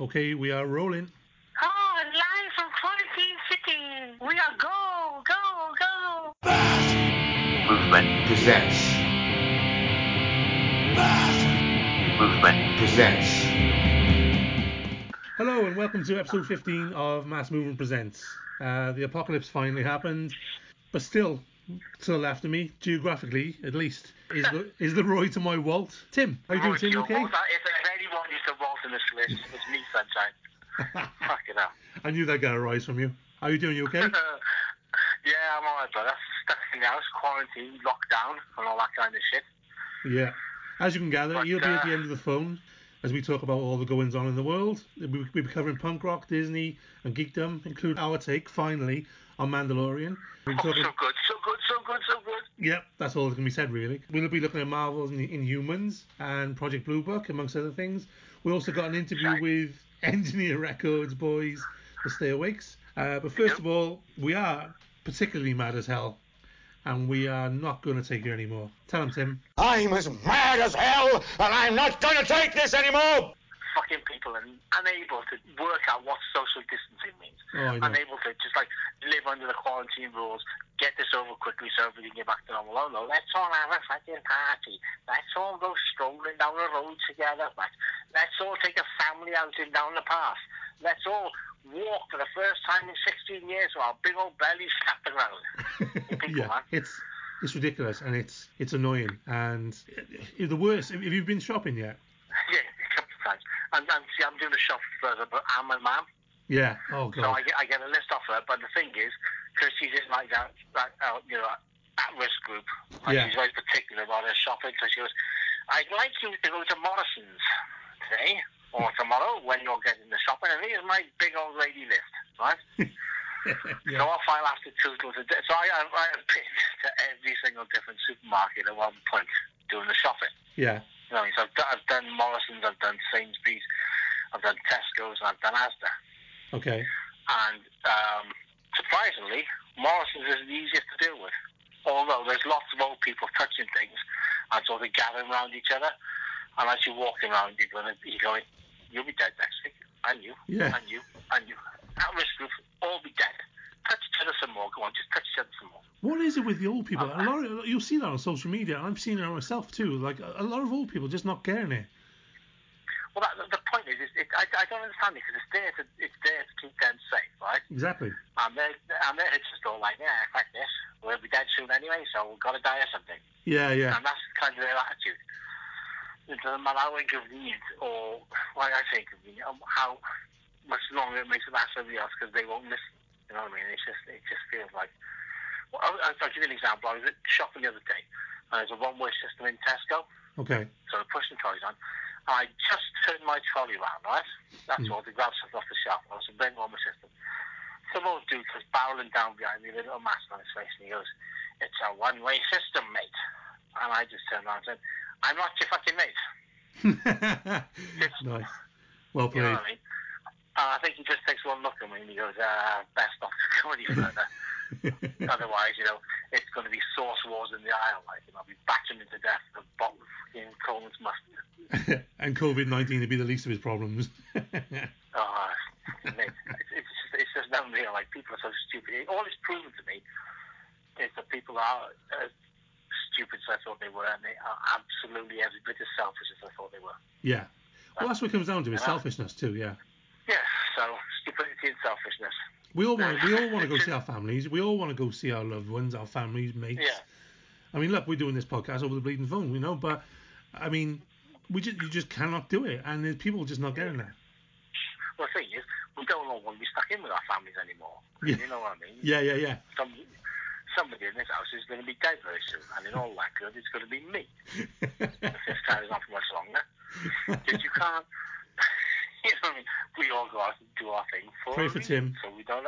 Okay, we are rolling. Oh, live from Quarantine City. We are go, go, go. Movement presents. Movement presents. Hello and welcome to episode 15 of Mass Movement Presents. Uh, the apocalypse finally happened, but still, to the left of me, geographically at least, is the is the Roy to my Walt. Tim, how you doing, Right, Tim? yo, Okay. Walt, If, if anyone used to Walt in this list, it's me, sunshine. Fuck it up. I knew that got a rise from you. How are you doing? You okay? yeah, I'm alright, brother. Stuck in the house, quarantine, lockdown, and all that kind of shit. yeah. As you can gather, But, you'll be at uh, the end of the phone as we talk about all the goings on in the world. We'll we'll be covering punk rock, Disney, and geekdom, including our take finally on Mandalorian. We'll Oh, talking- so good, so good, so good, so good. Yep, that's all that can be said really. We'll be looking at Marvel's In- Inhumans and Project Blue Book, amongst other things. We also got an interview Right. with Engineer Records boys, the Stay Awakes. Uh, but first Yep. of all, we are particularly mad as hell, and we are not going to take it anymore. Tell him, Tim. I'm as mad as hell, and I'm not going to take this anymore! Fucking people and unable to work out what social distancing means. Oh, Unable to just like live under the quarantine rules, get this over quickly so we can get back to normal. Oh no, let's all have a fucking party. Let's all go strolling down the road together. Let's, let's all take a family outing down the path. Let's all walk for the first time in 16 years with our big old bellies slapping around. Yeah, man. it's it's ridiculous and it's it's annoying and the worst. If you've been shopping yet, Yeah, a couple of times. And, and see, I'm doing a shop for the but I'm a mum. yeah. Oh So god. I get, I get a list off her, but the thing is, because she's in like that, that uh, you know, at-risk group, and Yeah. she's very particular about her shopping. So she goes, I'd like you to go to Morrison's today or tomorrow when you're getting the shopping, and here's my big old lady list, right? So yeah. off I have to toodle to So I, I, I have been to every single different supermarket at one point doing the shopping. Yeah. You know, so I've done, I've done Morrison's, I've done Sainsbury's, I've done Tesco's, and I've done Asda. Okay. and um, surprisingly, Morrison's is the easiest to deal with. Although there's lots of old people touching things and sort of gathering around each other, and as you're walking around, you're going, you're going, you'll be dead next week, and you, Yeah. and you, and you. At risk group, all be dead. Touch each other some more. Go on, just touch each other some with the old people? A lot of, you'll see that on social media. and I've seen it myself too. Like a, lot of old people just not getting it. Well, that, the point is, is it, I, I don't understand it because it's there to it's there to keep them safe, right? Exactly. And they're and they're just all like, yeah, fuck this, we'll be dead soon anyway, so we've got to die or something. Yeah, yeah, And that's kind of their attitude. It doesn't matter how inconvenient or, like I say, inconvenient, um, how much longer it makes it last for everybody else because they won't listen. You know what I mean? It's just, it just feels like. Well, I'll, I'll give you an example. I was at shopping the other day, and there's a one-way system in Tesco, okay. so they're pushing trolleys on. I just turned my trolley around, right? That's Hmm. all, to grab something off the shelf. I was bring on my system. Some old dude was barreling down behind me with a little mask on his face, and he goes, It's a one-way system, mate. And I just turned around and said, I'm not your fucking mate. nice. Well played. You know what I mean? And I think he just takes one look at me and he goes, uh, best not to go any further. Otherwise, you know, it's going to be sauce wars in the aisle. Like, and I'll be battering him to death with a bottle fucking Colman's mustard. and COVID 19 to be the least of his problems. Oh, mate, it's, it's just it's just unreal. Like people are so stupid. All it's proven to me is that people are as stupid as I thought they were, and they are absolutely every bit as selfish as I thought they were. yeah. Well, that's what it comes down to is selfishness too. Yeah. Yeah. So stupidity and selfishness. We all want. We all want to go see our families. We all want to go see our loved ones, our families, mates. Yeah. I mean, look, we're doing this podcast over the bleeding phone, you know, but I mean, we just you just cannot do it, and there's people just not getting that. Well, the thing is, we don't all want to be stuck in with our families anymore. Yeah. You know what I mean? Yeah, yeah, yeah. Some, somebody in this house is going to be dead very soon, and in all likelihood, it's going to be me. If this carries on for much longer. Because you can't. You know what I mean? We all go out and do our thing for Pray for Tim. So we don't.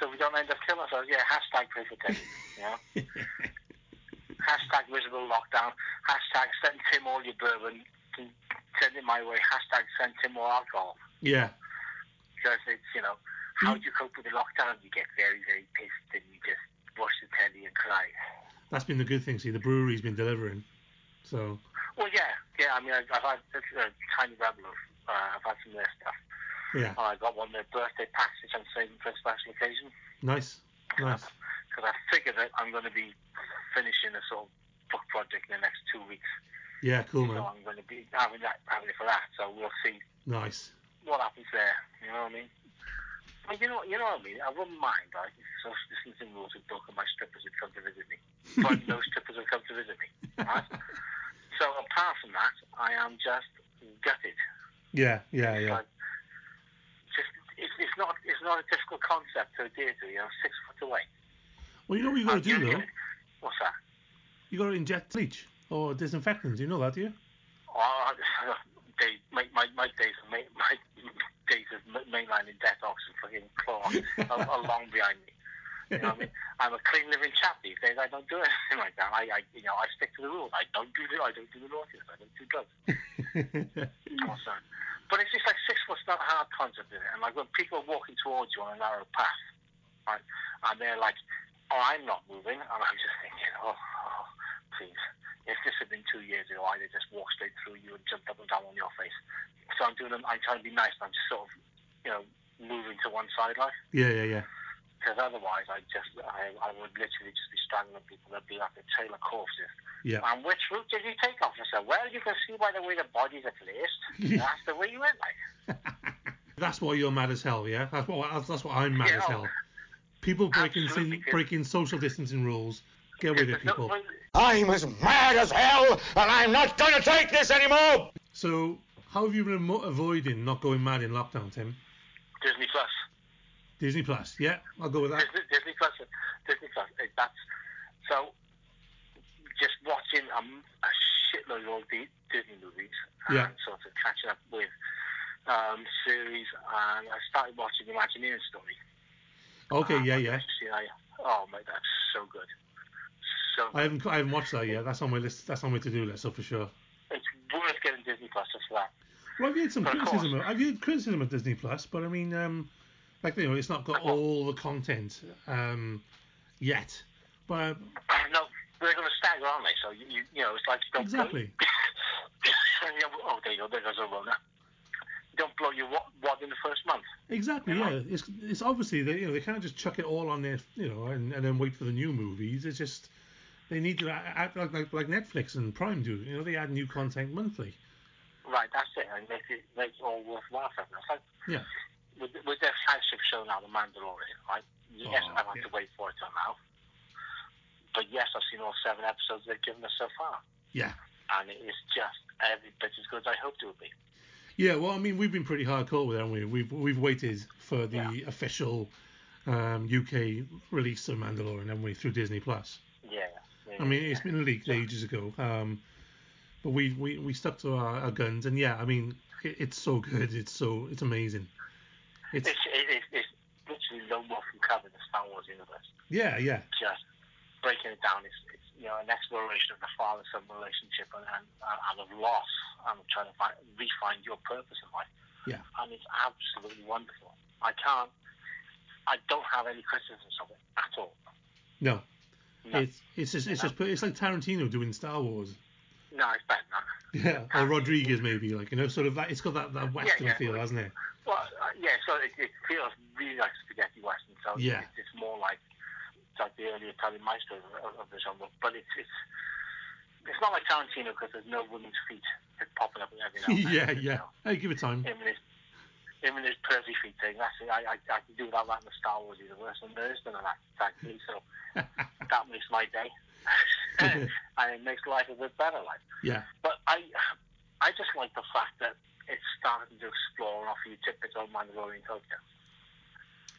So we don't end up killing ourselves. Yeah. Hashtag pray for Tim. You know. hashtag miserable lockdown. Hashtag send Tim all your bourbon. Send it my way. Hashtag send Tim more alcohol. yeah. Because it's you know how mm. do you cope with the lockdown? You get very very pissed and you just watch the telly and cry. That's been the good thing. See, the brewery's been delivering. So Well, yeah, yeah. I mean, I've, I've had a tiny rebel of, uh, I've had some of their stuff, Yeah. And I got one of their birthday packs, which I'm saving for a special occasion. Nice. Nice. Because I figured that I'm going to be finishing a sort of book project in the next two weeks. Yeah, cool, man. So. I'm going to be having that having it for that. So we'll see Nice. what happens there. You know what I mean? But you know, you know what I mean. I wouldn't mind, if social distancing rules would broken. My strippers would come to visit me. But no strippers would come to visit me. Right? so apart from that, I am just gutted. Yeah, yeah, yeah. like, just it's, it's not it's not a difficult concept to adhere to. You know, six foot away. Well, you know what you got to do, though? What's that? You got to inject bleach or disinfectant. Do you know that, do you? Oh, they, my, my, my days of ma- my days of ma- mainlining detox and fucking claw are, are long behind me. You know I mean? I'm a clean living chap these days. I don't do anything like that. I, I you know, I stick to the rules. I don't do the, I don't do the naughtiness. I don't do drugs. Also, but it's just like six foot's not a hard concept, is it? And like when people are walking towards you on a narrow path, right, and they're like, "Oh, I'm not moving," and I'm just thinking, "Oh, oh please." If this had been two years ago, I'd have just walked straight through you and jumped up and down on your face. So I'm doing. I'm trying to be nice. And I'm just sort of, you know, moving to one side, like yeah, yeah, yeah. Because otherwise, I just, I, I would literally just be strangling people. There'd be like a trail of corpses. Yeah. And which route did you take, officer? Well, you can see by the way the bodies are placed. That's the way you went, like. That's why you're mad as hell, yeah. That's what that's, that's what I'm mad Yeah, as oh. hell. People breaking breaking social distancing rules. Get with it, people. I'm as mad as hell, and I'm not going to take this anymore! So, how have you been avoiding not going mad in lockdown, Tim? Disney Plus. Disney Plus, yeah, I'll go with that. Disney, Disney Plus. Disney Plus. eh, That's so. Just watching a shitload of old Disney movies and Yeah. sort of catching up with um, series, and I started watching the Imagineering story. Okay, Um, yeah, yeah. I- Oh my, that's so good. So I haven't I haven't watched that yet. That's on my list. That's on my to-do list, so for sure. it's worth getting Disney Plus just for that. Well, I've had some But criticism. Of, I've had criticism of Disney Plus, but I mean, um, like you know, it's not got all the content um, yet. But no, they're going to stagger, aren't they? So you, you, you know, it's like don't Exactly. Yeah, oh, there you go. There goes a Rona. Don't blow your wad, wad in the first month. exactly, Yeah. yeah. It's it's obviously they you know they can't just chuck it all on their you know and, and then wait for the new movies. It's just they need to act like, like like Netflix and Prime do. You know, they add new content monthly. Right, that's it. And make it make it all worthwhile for them. Like Yeah. With, with their flagship show now, The Mandalorian. Right? Yes, Oh, I've had yeah. to wait for it till now. But yes, I've seen all seven episodes they've given us so far, Yeah. and it is just every bit as good as I hoped it would be. Yeah, well, I mean, we've been pretty hardcore with it, haven't we? We've we've waited for the Yeah. official um, UK release of Mandalorian, haven't we, through Disney Plus? Yeah. yeah I mean, it's been leaked ages ago, um, but we, we, we stuck to our, our guns, and yeah, I mean, it, it's so good, it's so it's amazing. It's It's, it, it, it's literally no more from covering the Star Wars universe. yeah, yeah, Just breaking it down. It's, it's you know an exploration of the father-son relationship and, and, and of loss and trying to find, refine your purpose in life. Yeah. And it's absolutely wonderful. I can't. I don't have any criticisms of it at all. no, No, it's it's just it's just it's like Tarantino doing Star Wars. no it's better than that. Yeah, or Rodriguez maybe, like you know, sort of that. It's got that, that western yeah. feel, hasn't it? Well, uh, yeah, so it, it feels really like spaghetti western. So Yeah. it's, it's more like it's like the early Italian maestro of, of, the genre. But it's it's it's not like Tarantino because there's no women's feet popping up every now and then. yeah, you yeah. know. Hey, give it time. Him and his him and his pervy feet thing. That's it. I, I I can do without that in the Star Wars universe, and there is none of that, thankfully. So that makes my day, and it makes life a bit better. Like. yeah, But I, I just like the fact that it's starting to explore and offer you tidbits of Mandalorian culture.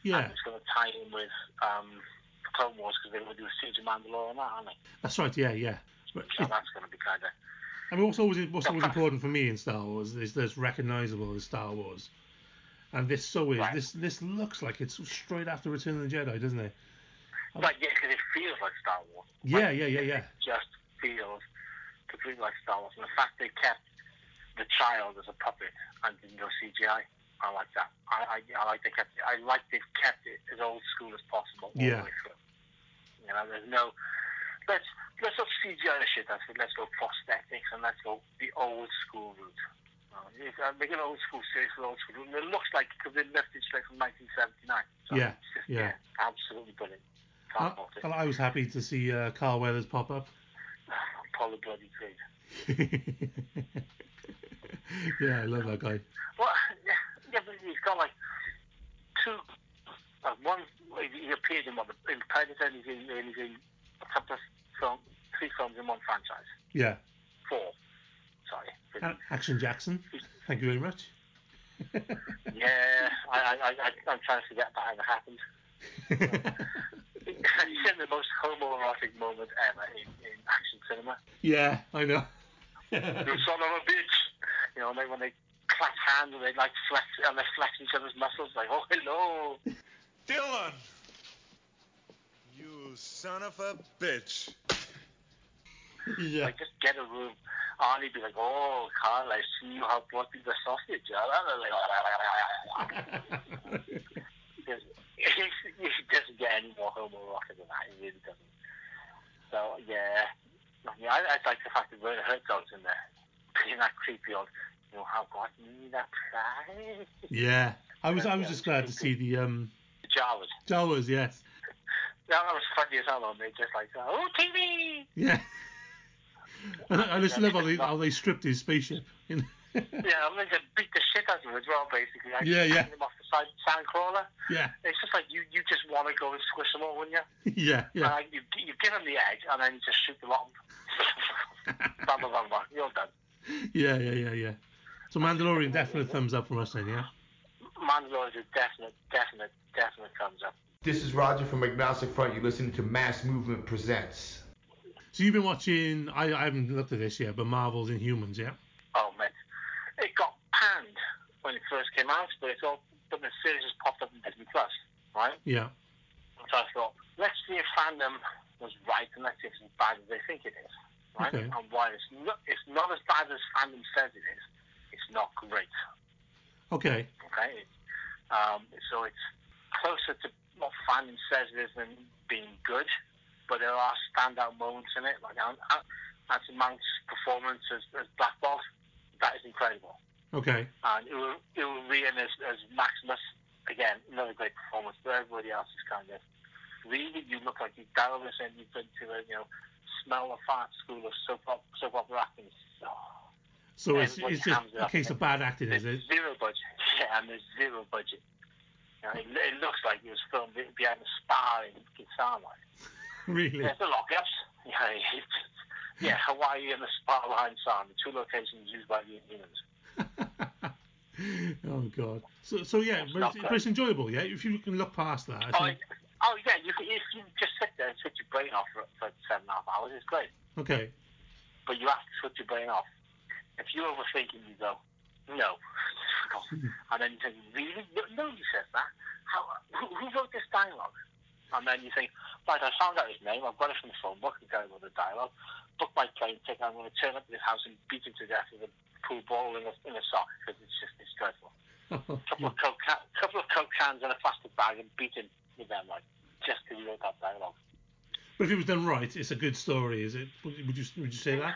yeah. And it's going to tie in with um, Clone Wars because they're going to do a siege of Mandalore and that, aren't they? That's right. Yeah, yeah. But So that's going to be kind of. I mean, what's always what's always important for me in Star Wars is there's recognizable as Star Wars, and this so is. Right. This this looks like it's straight after Return of the Jedi, doesn't it? But yeah, because it feels like Star Wars. Yeah, Like, yeah, yeah, yeah. It just feels completely like Star Wars. And the fact they kept the child as a puppet and didn't go CGI, I like that. I, I, I like they kept. I like they've kept it as old school as possible all Yeah. the way through. You know, there's no. Let's let's not CGI the shit. I said Let's go prosthetics and let's go the old school route. Uh, make an old school series for old school. And it looks like it could be lifted straight from 1979. So Yeah, it's just, yeah. absolutely brilliant. I, it. I was happy to see uh, Carl Weathers pop up. The bloody Creed. yeah, I love that guy. Well, yeah, yeah, but he's got like two, uh, one. He appeared in one in Predator, and he's in, and he's in a couple of film, three films in one franchise. Yeah. Four. Sorry. A- Action Jackson. Thank you very much. Yeah, I, I, I, I- I'm trying to forget that ever happened. It's the most homoerotic moment ever in, in action cinema. yeah, I know. You son of a bitch. You know, like when they clap hands and they like flex and they flex each other's muscles, like, oh hello. Dillon! You son of a bitch. yeah. Like just get a room. Arnie'd be like, oh Carl, I see you have brought me the sausage. He doesn't get any more homoerotic than that. He really doesn't. So yeah, yeah, I, I like the fact that Werner Herzog's in there, being that creepy old. You know how God me that prize. yeah. I was I was just glad to see the um Jawas. Jawas, yes. That was funny as hell. They just like, oh TV. Yeah. And I, I just love how they how they stripped his spaceship. You know? Yeah, I mean, they beat the shit out of him as well, basically. Like, Yeah, yeah. hanging him off the side sand crawler. yeah. It's just like you, you just want to go and squish them all, wouldn't you? Yeah, yeah. Uh, you, you give them the edge and then you just shoot the lot. bam, bam, bam, bam. You're done. Yeah, yeah, yeah, yeah. So Mandalorian definite thumbs up from us then, yeah? Mandalorian is a definite, definite, definite thumbs up. This is Roger from Agnostic Front. You're listening to Mass Movement Presents. So you've been watching I, I haven't looked at this yet, but Marvel's Inhumans, yeah? Oh, man. It got panned when it first came out, but it's all, but the series has popped up in Disney Plus, right? Yeah. So I thought, let's see if fandom was right and let's see if it's as bad as they think it is. Right? Okay. And while it's not, it's not as bad as fandom says it is, it's not great. Okay. Okay? Um, so it's closer to what fandom says it is than being good, but there are standout moments in it. Like An- An- Anson Mount's performance as, as Black Bolt, that is incredible. Okay. And Iwan Rheon as, as Maximus, again, another great performance, but everybody else is kind of really, you look like you've delved this in, you've been to a, you know, smell the fart school of soap, op- soap opera acting. Oh, So it's, it's just it a up. case of bad acting, is there's it? zero budget. Yeah, and there's zero budget. You know, it, it looks like it was filmed behind a spa in Kinsama. Really? There's the lockups. Yeah, it's, yeah, Hawaii and the behind Sam, the two locations used by the Indians. oh god. So so yeah, but it's, but it's enjoyable, yeah. If you can look past that, I Oh, think. oh yeah, you can, if you just sit there and switch your brain off for, for seven and a half hours, it's great. Okay. But you have to switch your brain off. If you're overthinking, you go, no. and then you think, really? No, nobody says that. How, who, who wrote this dialogue? And then you think, right, I found out his name. I've got it from the phone book. Got it with the dialogue. Book my plane ticket. I'm going to turn up at his house and beat him to death with a pool ball in a, in a sock because it's just it's dreadful. couple of coke, couple of coke cans in a plastic bag and beat him with them like just because he wrote that dialogue. but if it was done right, it's a good story, is it? Would you would you say that?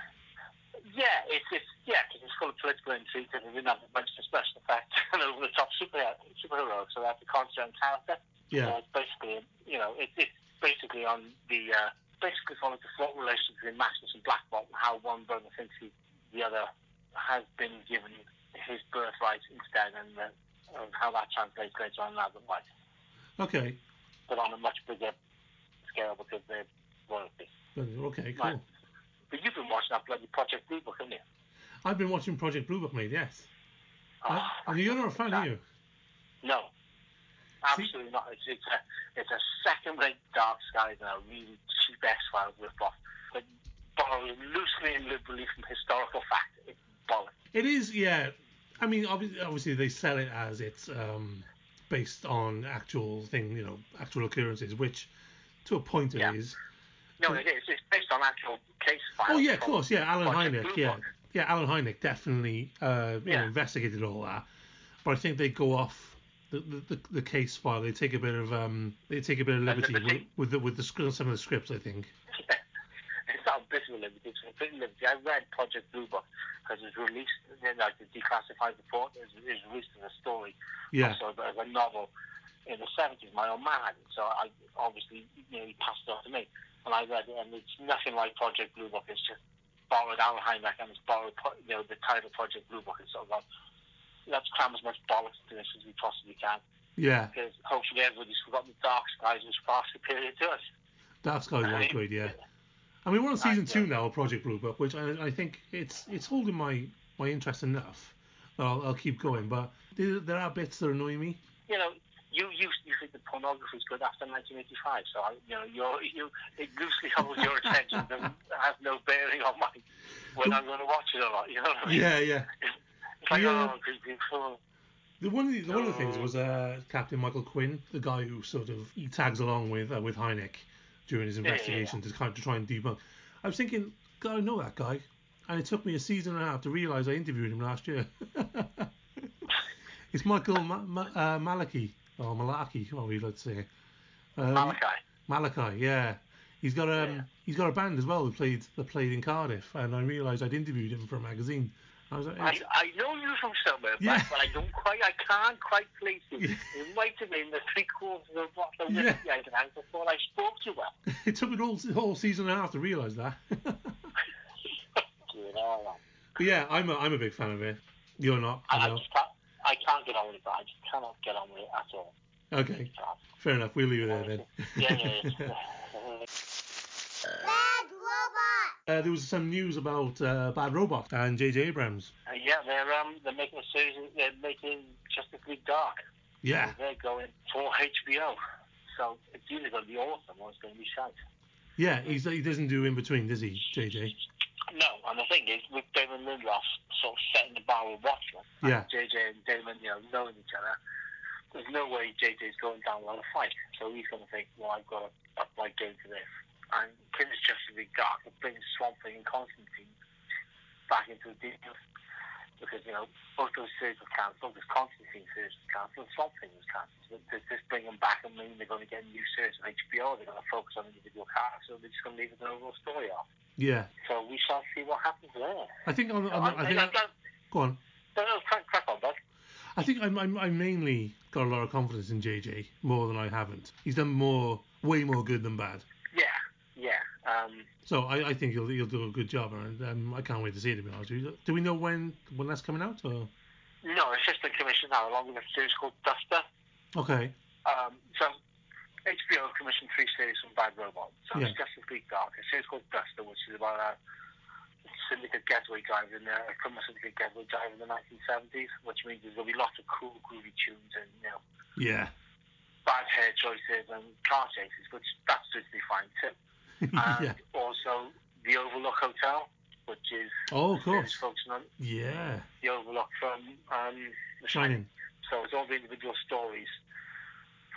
Yeah, it's it's yeah, because it's full of political intrigue and they didn't have a bunch of special effects and over the top superhero superheroes, so they have to concentrate on character. Yeah. So it's basically you know it, it's basically on the uh, basically following the flawed relationship between Maximus and Black Bolt and how one brother thinks he, the other has been given his birthright instead, and uh, of how that translates later on in adult life, Okay. but on a much bigger scale because they're royalty. Okay, Right. But you've been watching that bloody Project Blue Book, haven't you? I've been watching Project Blue Book, mate. Yes. Oh, Uh, and you're not a fan, are you? No, absolutely not. It's it's a it's a second-rate Dark Skies and a really cheap X-Files rip-off, but borrows loosely and liberally from historical fact. It's bollocks. It is, yeah. I mean, obviously, obviously they sell it as it's um, based on actual thing, you know, actual occurrences, which to a point it is. Yeah. No, it is. It's based on actual case files. Oh yeah, of course, yeah. Allen Hynek, yeah, yeah. Allen Hynek definitely, uh, you know, investigated all that. But I think they go off the, the, the, case file. They take a bit of um, they take a bit of liberty with, liberty. with the with the some of the scripts. I think. Yeah. it's not a bit of to a liberty. Pretty liberty. I read Project Blue Book because it was released, like the declassified report is, is released as a story, Yeah. so as a novel in the 70s. My old man had it, so I obviously, you know, he passed it on to me. And I read it, and it's nothing like Project Blue Book. It's just borrowed Allen Hynek and it's borrowed, you know, the title Project Blue Book. It's sort of like, let's cram as much bollocks to this as we possibly can Yeah. because hopefully everybody's forgotten the Dark Skies was far superior to us. Dark Skies was Right. great, yeah. I mean, we're on season two now of Project Blue Book, which I, I think it's it's holding my, my interest enough that I'll, I'll keep going. But there, there are bits that annoy me. You know, you you, you think that pornography is good after 1985, so I, you know, you're, you it loosely holds your attention and has no bearing on my when I'm going to watch it or not. You know what I mean? Yeah, yeah. It's like, Yeah. oh, creepy. The one of the, one of the things Oh. was uh, Captain Michael Quinn, the guy who sort of he tags along with uh, with Hynek during his Yeah, yeah, yeah. investigation to kind of try and debunk. I was thinking, God, I know that guy, and it took me a season and a half to realise I interviewed him last year. it's Michael Ma- Ma- uh, Malarkey or Malaki, what we like to say. Um, Malachi. Malachi, yeah. He's got um Yeah. he's got a band as well that played that played in Cardiff, and I realised I'd interviewed him for a magazine. I was like, I, I know you from somewhere, Yeah. but, but I don't quite, I can't quite place you. Yeah. It might have been the three quarters of what the Yeah. I drank before I spoke to you. it took me all whole, season and a half to realise that. You know, But yeah, I'm a, I'm a big fan of it. You're not, I, I I know. just I can't get on with it. I just cannot get on with it at all. Okay, Can't. fair enough. We'll leave it there then. Yeah, yeah, yeah. Bad robot. Uh, there was some news about uh, Bad Robot and J.J. Abrams. Uh, yeah, they're um they're making a series. They're making Justice League Dark. Yeah, They're going for HBO. So it's either going to be awesome or it's going to be shite. yeah. He's, he doesn't do in between, does he, J.J.? No, and the thing is, with Damon Lindelof sort of setting the bar with Watchmen, Yeah. JJ and Damon, you know, knowing each other, there's no way JJ's going down without a fight. So he's going to think, well, I've got to up my game to this. And King's Justice League Dark, brings Swamp Thing and Constantine back into the deal. Because, you know, both those series were cancelled. This Constantine series was cancelled, Swamp Thing was cancelled. So does this bring them back and mean they're going to get a new series on HBO? They're going to focus on individual characters, or they're just going to leave it an overall story off? Yeah. So we shall see what happens there. I think on, on, I, I think I, I, go on. no, no, crack, crack on, bud. I think I'm, I'm I'm mainly got a lot of confidence in JJ more than I haven't. He's done more, way more good than bad. Yeah, yeah. Um, So I, I think you'll he'll do a good job, and um, I can't wait to see it. To be honest with you, do we know when when that's coming out? Or no, it's just been commissioned now, along with a series called Duster. okay, Um, so HBO commissioned three series from Bad Robot. So Yeah. it's Justice League Dark, a series called Duster, which is about a syndicate getaway driver in the a criminal syndicate getaway driver in the 1970s, which means to be lots of cool, groovy tunes and you know yeah, bad hair choices and car chases, which that's suits me fine too. And yeah. also the Overlook Hotel, which is Oh, of course. focusing on Yeah, the Overlook from um, The Shining. So it's all the individual stories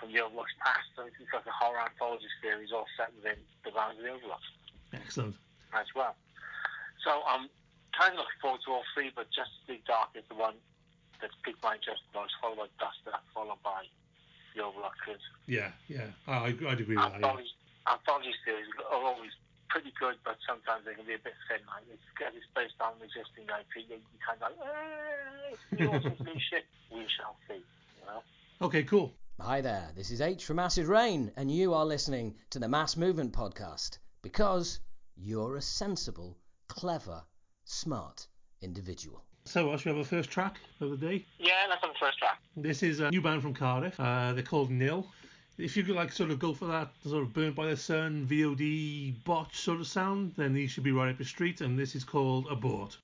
from the Overlook's past. So it's like a horror anthology series all set within the bounds of the Overlook Excellent. as well. So I'm kind of looking forward to all three, but Justice League Dark is the one that's piqued my interest the most, followed by Duster, followed by the Overlook. Yeah, yeah. I, I'd agree with that. Yeah. Anthology, anthology series are always pretty good, but sometimes they can be a bit thin. Like it's, it's based on existing IP, you you kind of like, eh, it's new new shit. We shall see. You know. Okay, cool. Hi there, this is H from Acid Rain, and you are listening to the Mass Movement Podcast because you're a sensible, clever, smart individual. So, uh, should we have a first track of the day? Yeah, that's on the first track. This is a new band from Cardiff. Uh, they're called Nil. If you could like sort of go for that sort of burnt by the sun, VOD botch sort of sound, then these should be right up your street. And this is called Abort.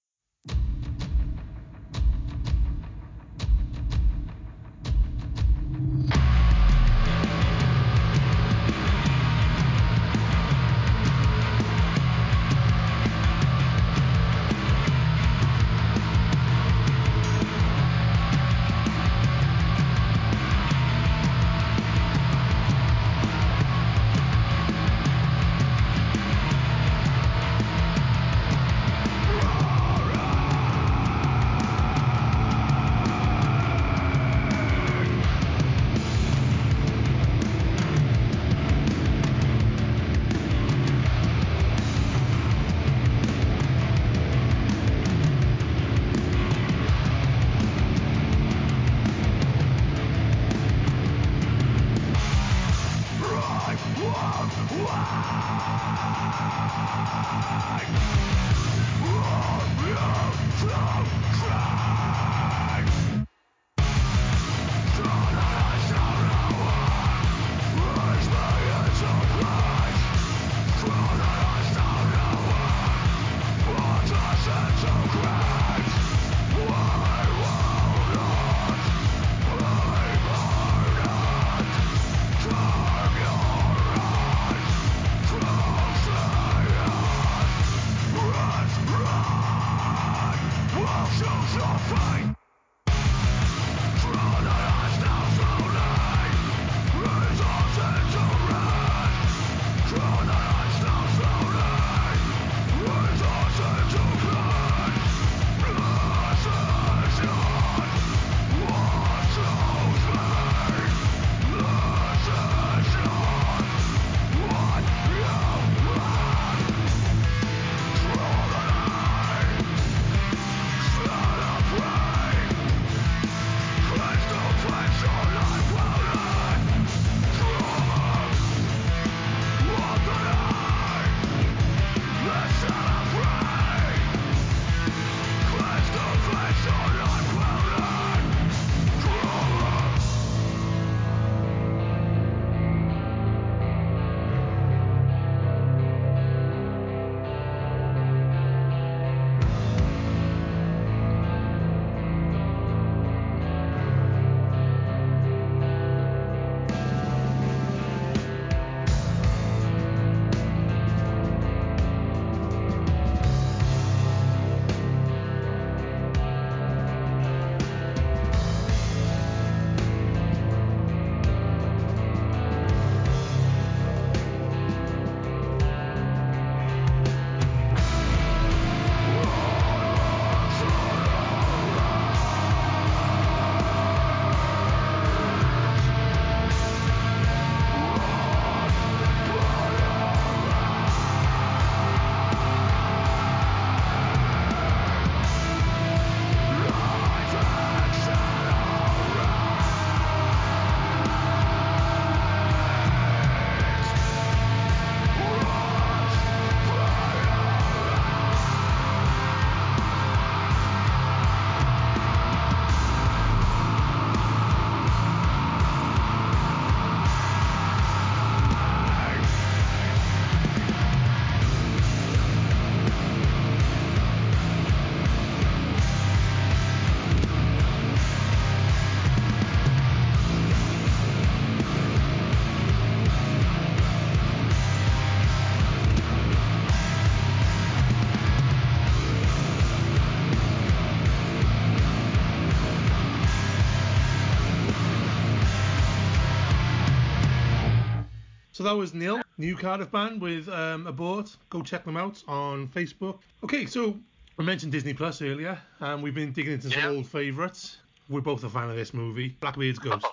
So that was Neil, new Cardiff band with um, Abort. Go check them out on Facebook. Okay, so I mentioned Disney Plus earlier, and we've been digging into some Yeah. old favourites. We're both a fan of this movie, Blackbeard's Ghost.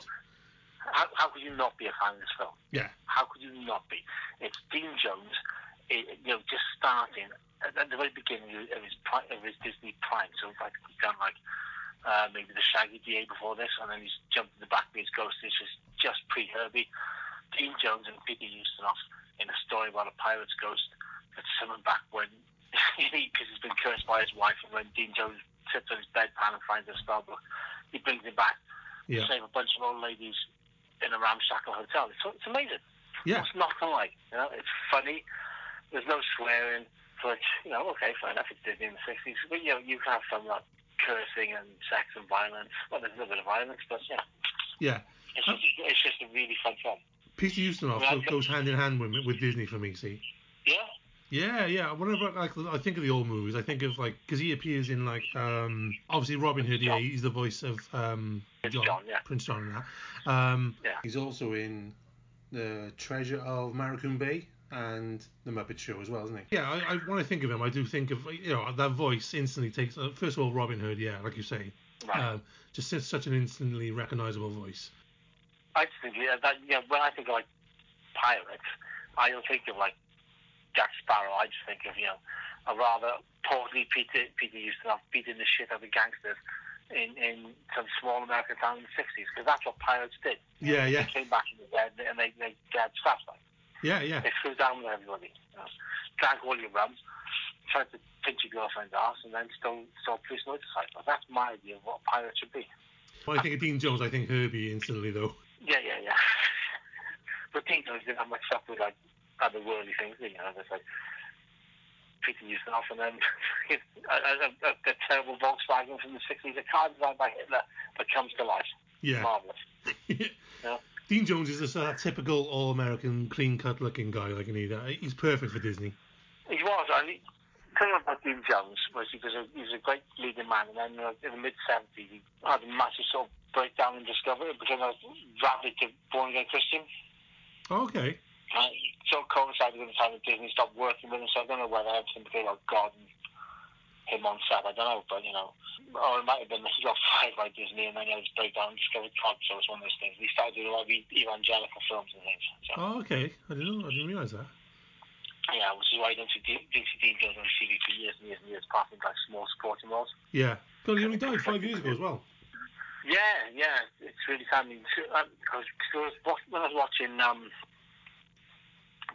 How, how could you not be a fan of this film? Yeah, How could you not be? It's Dean Jones, eh, you know, just starting at, at the very beginning of his of his Disney Prime. So like he's done like uh, maybe the Shaggy DA before this, and then he's jumped to the Blackbeard's Ghost, which is just pre Herbie. Dean Jones and Peter Ustinov in a story about a pirate's ghost that's summoned back when because he's been cursed by his wife, and when Dean Jones sits on his bedpan and finds a spell book, he brings him back yeah, to save a bunch of old ladies in a ramshackle hotel. It's, it's amazing. yeah, It's not like. You know, it's funny. There's no swearing, but you know, okay, fair enough. It's Disney in the '60s, but you know, you can have some like cursing and sex and violence. Well, there's a little bit of violence, but yeah, yeah. it's just, it's just a really fun film. Peter Ustinov Yeah, goes hand in hand with, with Disney for me, see. Yeah, Yeah, yeah. Whenever like, I think of the old movies, I think of like because he appears in like um obviously Robin Hood. Yeah, he's the voice of um Prince John, yeah. Prince John and that. Um, Yeah. He's also in the Treasure of Matecumbe and the Muppet Show as well, isn't he? Yeah, I, I when I think of him, I do think of you know that voice instantly takes. Uh, first of all, Robin Hood. Yeah, like you say, right. um, just such- such an instantly recognizable voice. I just think yeah, that know, when I think of like pirates, I don't think of like Jack Sparrow. I just think of you know a rather portly Peter Peter Ustinov beating the shit out of gangsters in in some small American town in the '60s because that's what pirates did. Yeah, yeah, They came back in the dead and they they had staff like yeah, yeah, they threw down with everybody. You know, drank all your rum, tried to pinch your girlfriend's ass, and then stole stole police motorcycles. That's my idea of what pirates should be. When I think of Dean Jones, I think Herbie instantly though. Yeah, yeah, yeah. but Dean Jones didn't have much stuff with like other worldly things, you know. There's like Peter Ustinov and then a, a, a, a terrible Volkswagen from the 60s, a car designed by Hitler that comes to life. Yeah. Marvellous. Yeah. Dean Jones is a, a typical all-American, clean-cut looking guy. Like he, uh, he's perfect for Disney. He was. I mean, the thing about Dean Jones was he was a, he was a great leading man, and then uh, in the mid 70s he had a massive sort of breakdown and discovery because I was rabid to born again Christian. Okay. Uh, so coincided with the time that Disney stopped working with him, so I don't know whether everything became about God and him on set, I don't know, but you know, or it might have been that he got fired by Disney and then he had his breakdown and discovered God, so it's one of those things. He started doing a lot of evangelical films and things. So, Oh, okay. I didn't know. I didn't realize that. Yeah, which is why you don't see D- Dixie Dean Jones on TV for years and years and years, passing like small supporting roles. Yeah. God, he only died five years ago as well. Yeah, yeah, it's really sad. I mean, um, cause I was wa- when I was watching um,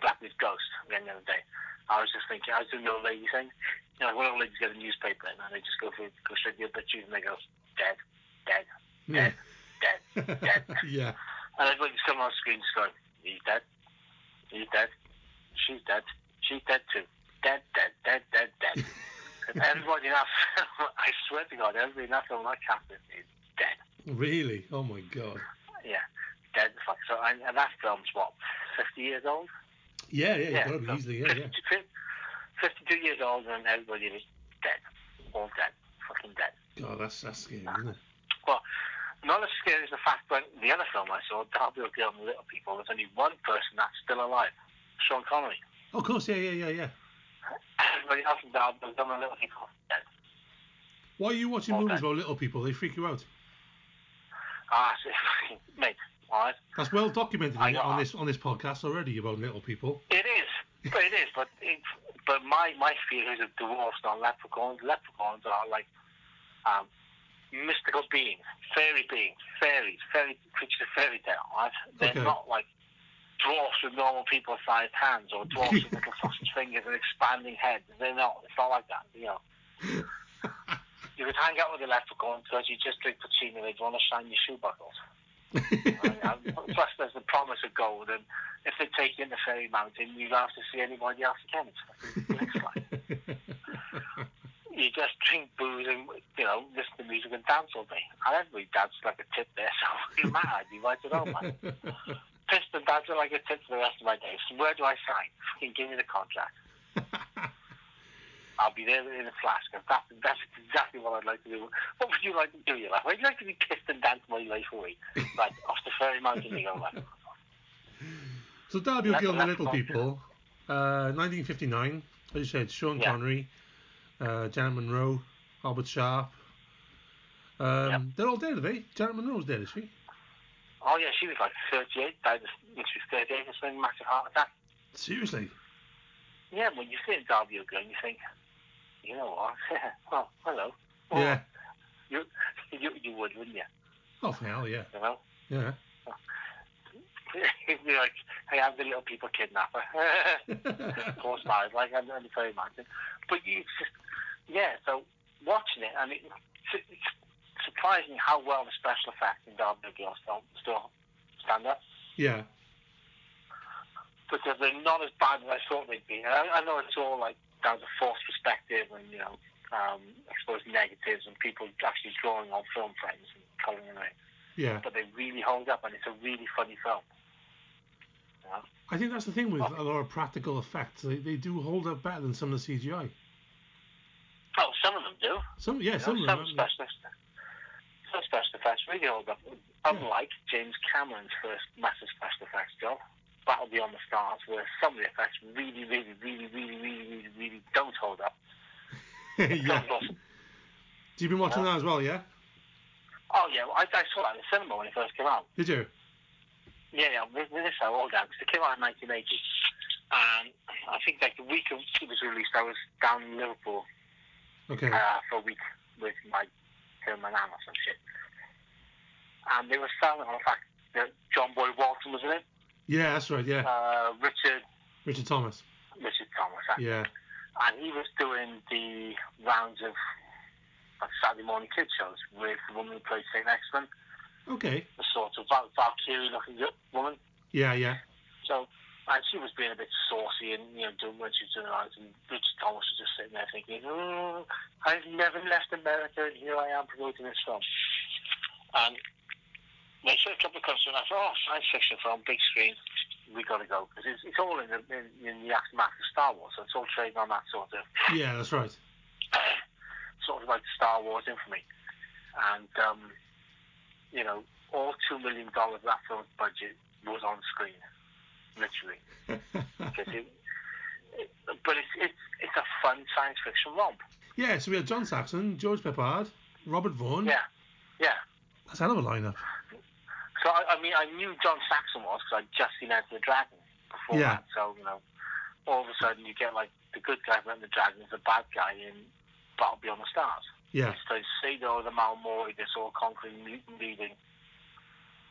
Blackbeard's Ghost again the other day, I was just thinking, I was doing the old lady thing. You know, when old ladies get a newspaper and they just go through, go straight to the obituaries and they go, dead, dead, Yeah. dead, dead. yeah. And everybody's coming on screen just going, he's dead, he's dead, she's dead, she's dead too. Dead, dead, dead, dead, dead. and everybody in that film, I swear to God, everybody in that film, that captain is dead. Really? Oh my god. Yeah, dead the fuck. So, and, and that film's what, 50 years old? Yeah, yeah, Yeah, so easily. Yeah, yeah. 52 years old and everybody is dead. All dead. Fucking dead. God, that's that's scary, isn't it? Well, not as scary as the fact when the other film I saw, Darby O'Gill and the Little People, there's only one person that's still alive. Sean Connery. Oh, of course. Yeah, yeah, yeah, yeah. Everybody else in Darby O'Gill and the Little People. Why are you watching Oh, movies about little people? They freak you out. Ah, mate, alright. That's well documented on, on this on this podcast already about little people. It is. But it is. But it, but my my fear is of dwarfs, not leprechauns. Leprechauns are like um, mystical beings, fairy beings, fairies, fairy creatures fairy tale. Right? They're Okay. not like dwarfs with normal people-sized hands or dwarfs with little sausage fingers and expanding heads. They're not. It's not like that. You know. You would hang out with a leprechaun because you just drink poitín and they'd want to shine your shoe buckles. And Plus, there's the promise of gold, and if they take you into Fairy Mountain, you don't have to see anybody else again. It's. You just drink booze and you know listen to music and dance all day. And everybody dances like a tit there, so you're mad. You right at home, man. Pissed and dancing I a tit for the rest of my days. Where do I sign? Fucking give me the contract. I'll be there in a flash because that's, that's exactly what I'd like to do. What would you like to do in your life? Would you like to be pissed and dance my life away? Like off the fairy mountain you go, like. So Darby Let- O'Gill, the Little. People, uh, 1959. As you said, Sean Yeah. Connery, uh, Janet Munro, Albert Sharpe. Um, Yep. They're all dead, are they? Janet Munro's dead, is she? Oh yeah, she was like 38, died when she was 38 of a massive heart attack. Seriously? Yeah, when you see Darby O'Gill, you think, you know what? well, hello. Oh, Yeah. You, you you would, wouldn't you? Oh, hell, yeah. You know. Yeah. You'd be like, hey, I'm the little people kidnapper. of course not. Like, I'm only very imagine. But you just, yeah, so watching it, I mean, it's, it's surprising how well the special effects in Darby O'Gill still, still stand up. yeah. Because they're not as bad as I thought they'd be. And I, I know it's all like down to forced perspective and, you know, um, exposed negatives and people actually drawing on film frames and colouring them in. Yeah. But they really hold up, and it's a really funny film. I think that's the thing with a lot of practical effects. They, they do hold up better than some of the CGI. Oh, some of them do. Some, yeah, You know, some of some them. Some special effects really hold up. Unlike James Cameron's first massive special effects job, Battle Beyond the Stars, where some of the effects really, really, really, really, really, really, really don't hold up. yeah. So you've been watching that as well, yeah? Oh yeah, I, I saw that in the cinema when it first came out. Did you? Yeah, yeah, with, with this I all down because it came out in 1980, and I think like the week it was released, I was down in Liverpool Okay. uh, for a week with my her my nan or some shit. And they were selling on the fact that John Boy Walton was in it, Yeah, that's right. Yeah. uh, Richard Richard Thomas. Richard Thomas. Yeah. and he was doing the rounds of like, Saturday morning kids shows with the woman who played Saint Exmin, Okay. the sort of Valkyrie looking woman. Yeah, yeah. So, and she was being a bit saucy and, you know, doing when she was doing the and Richard Thomas was just sitting there thinking, oh, I've never left America, and here I am promoting this film. And they showed a couple of cuts, and I thought, oh, science fiction film, big screen, we got to go. Because it's, it's all in the, in, in the aftermath of Star Wars, so it's all trading on that sort of, Yeah, that's right. sort of like Star Wars infamy. And, um, you know, all $2 million of that film's budget was on screen, literally. 'Cause it, it, but it's, it's it's a fun science fiction romp. yeah, so we had John Saxon, George Peppard, Robert Vaughn. Yeah, yeah. That's a hell of a lineup. So I, I mean, I knew John Saxon was because I'd just seen Enter the Dragon before Yeah. that. So you know, all of a sudden you get like the good guy from the Dragon is the bad guy in Battle Beyond the Stars. Yeah. So Sador the Malmori, this all conquering mutant leading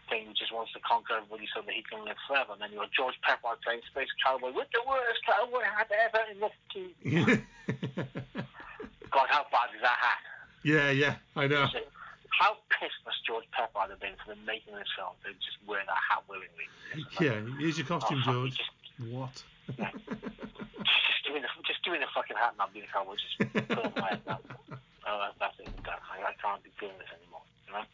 thing who just wants to conquer everybody so that he can live forever. And then you got George Peppard playing Space Cowboy with the worst cowboy hat ever in the God, how bad is that hat? yeah, yeah, I know. So, How pissed must George Peppard have been for the making of this film to just wear that hat willingly? Yeah, here's your costume, Oh, George. Just, What? just give me the just give me the fucking hat and I'll be the cowboy. Just put on my head. That, oh, that, that's it. I, I can't be doing this anymore. You know?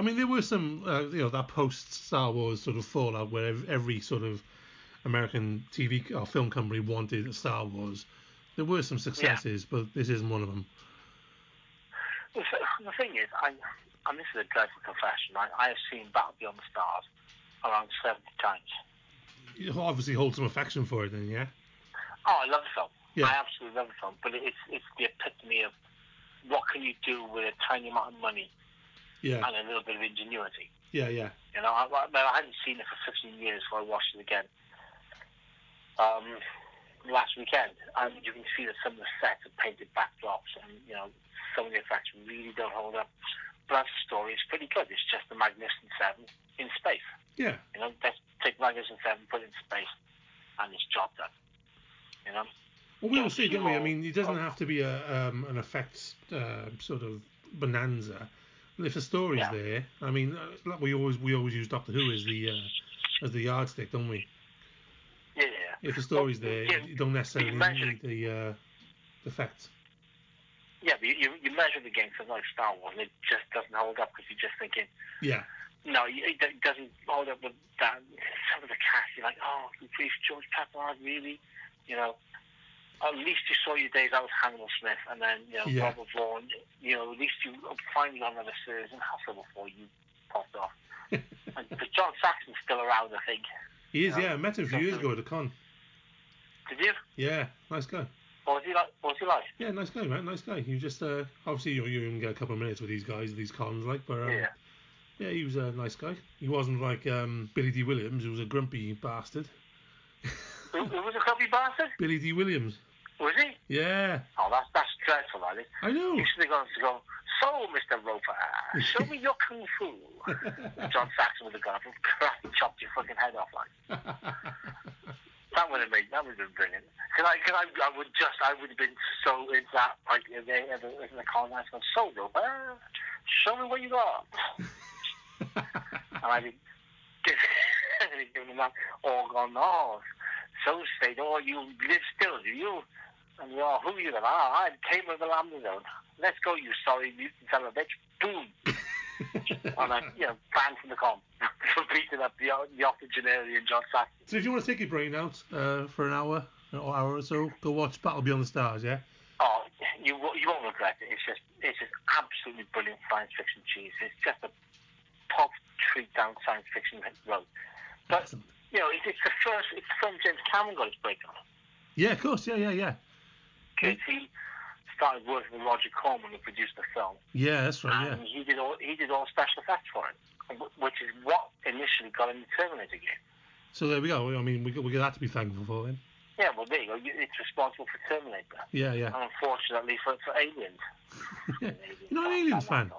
I mean, there were some, uh, you know, that post Star Wars sort of fallout where every sort of American TV or film company wanted a Star Wars. There were some successes, but this isn't one of them. The, the thing is, I and this is a dreadful confession. I, I have seen Battle Beyond the Stars around seventy times. You obviously hold some affection for it, then, yeah. Oh, I love the film. Yeah. I absolutely love the film. But it's it's the epitome of what can you do with a tiny amount of money Yeah, and a little bit of ingenuity. yeah, yeah, You know, I, I, I hadn't seen it for 15 years, so I watched it again um, last weekend, and you can see that some of the sets are painted backdrops, and you know, some of the effects really don't hold up. But a story, it's pretty good. It's just the Magnificent Seven in space. yeah. You know, let's take Magnificent Seven, put it in space, and it's job done. You know. Well, we will Don't see, don't we? I mean, it doesn't have to be a um, an effects uh, sort of bonanza. If the story's Yeah. there, I mean, uh, like we always we always use Doctor Who as the uh, as the yardstick, don't we? Yeah, yeah. If the story's Well, there, yeah, you don't necessarily you measure need the uh, the facts. Yeah, but you, you, measure the game for like Star Wars, and it just doesn't hold up because you're just thinking, Yeah, no, it doesn't hold up with that. Some of the cast, you're like, oh, brief George Peppard, really? You know, at least you saw your days out with Hannibal Smith, and then you know Yeah. Robert Vaughn. You know, at least you finally got another series in Hustle before you popped off. and, but John Saxon's still around, I think. He is, yeah. I met him a few years ago at a con. Did you? Yeah, nice guy. What was he like? What was he like? Yeah, nice guy, man. Nice guy. He was just uh, obviously you, you get a couple of minutes with these guys, these cons, like, but um, Yeah. yeah, he was a nice guy. He wasn't like um, Billy Dee Williams, who was a grumpy bastard. Who, was a copy bastard? Billy Dee Williams. Was he? Yeah, Oh, that's that's dreadful, that is. I know. You should have gone to go. So, Mr. Roper, show me your kung fu. John Saxon would have gone up and karate chopped your fucking head off like. That would have made that would have been brilliant. Cause I, cause I, I would just, I would have been so into that, like in the in the, the colonize, going, so Roper, show me what you got. and I'd be giving them that all gone, off. so state, oh, you live still, do you? And you are, who you? Ah, I'm of the Lambda Zone. Let's go, you sorry mutant son of a bitch. Boom. and I, you know, banned from the com. for beating up the, the octogenarian John Saxon. so if you want to take your brain out uh, for an hour or hour or so, go watch Battle Beyond the Stars. Yeah. Oh, you you won't regret it. It's just it's just absolutely brilliant science fiction cheese. It's just a pop treat down science fiction road. But Excellent. you know, it's, it's the first it's the film James Cameron got his break on. Yeah, of course. Yeah, yeah, yeah. He started working with Roger Corman who produced the film, Yeah, that's right. and Yeah. he did all he did all special effects for it, which is what initially got him the Terminator game. So there we go. I mean, we got, we got that to be thankful for him. Yeah, well there you go. It's responsible for Terminator, Yeah, yeah. and unfortunately for for Aliens. You're not an Aliens fan.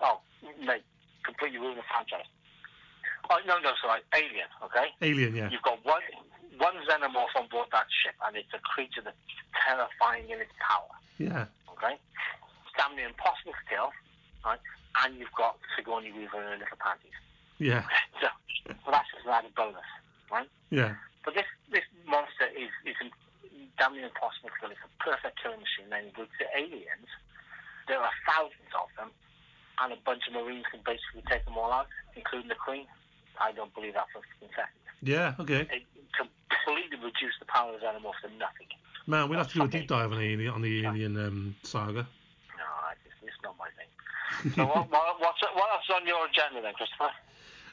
Oh, mate, completely ruined the franchise. Oh no, no, sorry, Alien. Okay, Alien, yeah. you've got one one xenomorph on board that ship, and it's a creature that's terrifying in its power. Yeah. Okay, damn near impossible to kill, right? And you've got Sigourney Weaver in her little panties. Yeah. So, well, that's just an added bonus, right? Yeah. But this this monster is is damn near impossible to kill. It's a perfect killing machine. And with the aliens, there are thousands of them, and a bunch of marines can basically take them all out, including the queen. I don't believe that for a second. Yeah. Okay. It completely reduce the power of the animal to nothing. Man, we'll have to do a deep dive on the alien, on the alien um, saga. No, it's, it's not my thing. So what, what, what's what else is on your agenda then, Christopher?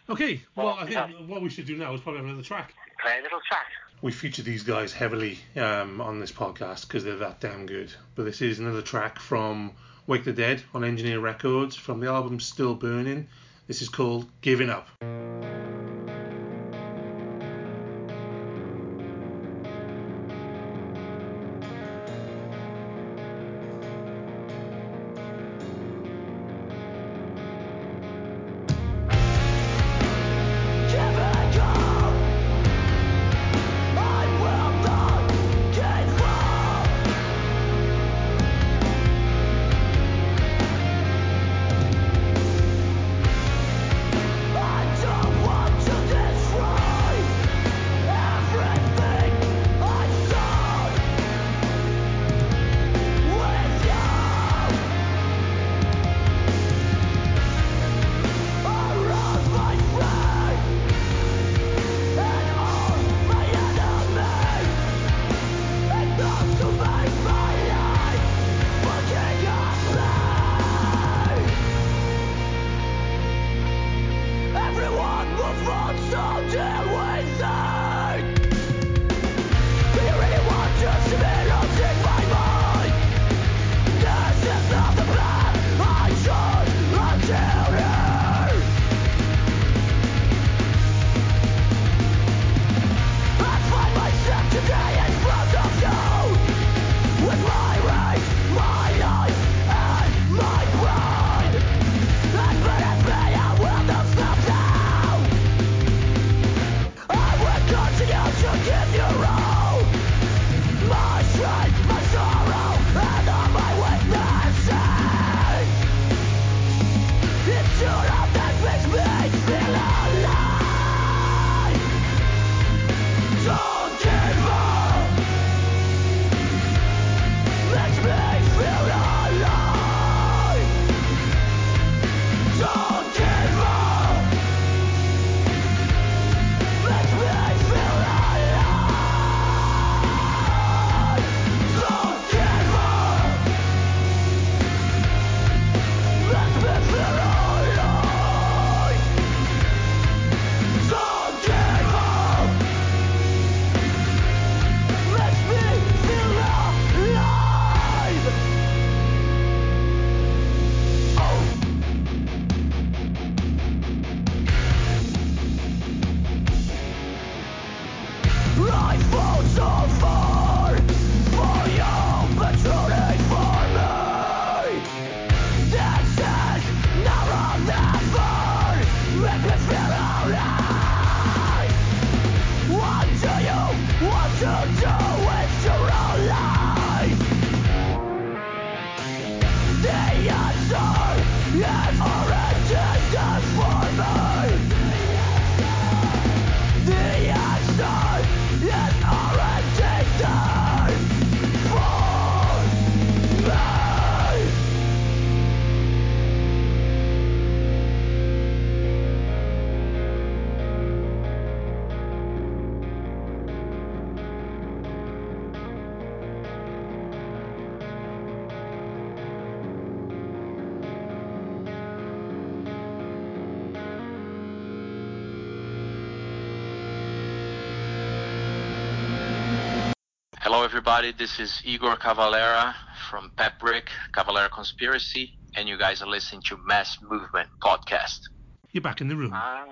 Okay. Well, Well, I think yeah. what we should do now is probably have another track. Play a little track. We feature these guys heavily um, on this podcast because they're that damn good. But this is another track from Wake the Dead on Engineer Records from the album Still Burning. This is called Giving Up. Everybody. This is Igor Cavalera from Petbrick, Cavalera Conspiracy, and you guys are listening to Mass Movement Podcast. You're back in the room. Uh,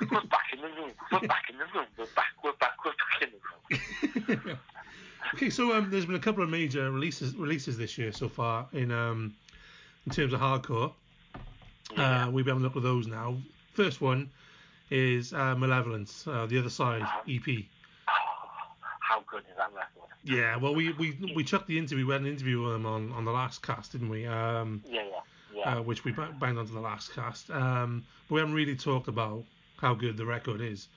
we're back in the room. We're back in the room. We're back. We're back. We're back in the room. okay, so um, there's been a couple of major releases releases this year so far in um, in terms of hardcore. Uh, we'll be having a look at those now. First one is uh, Malevolence, uh, the other side EP. How good is that record? Yeah, well, we we we chucked the interview. We had an interview with them on, on the last cast, didn't we? Um, Yeah, yeah, yeah. uh, which we ba- banged onto the last cast. Um, but we haven't really talked about how good the record is.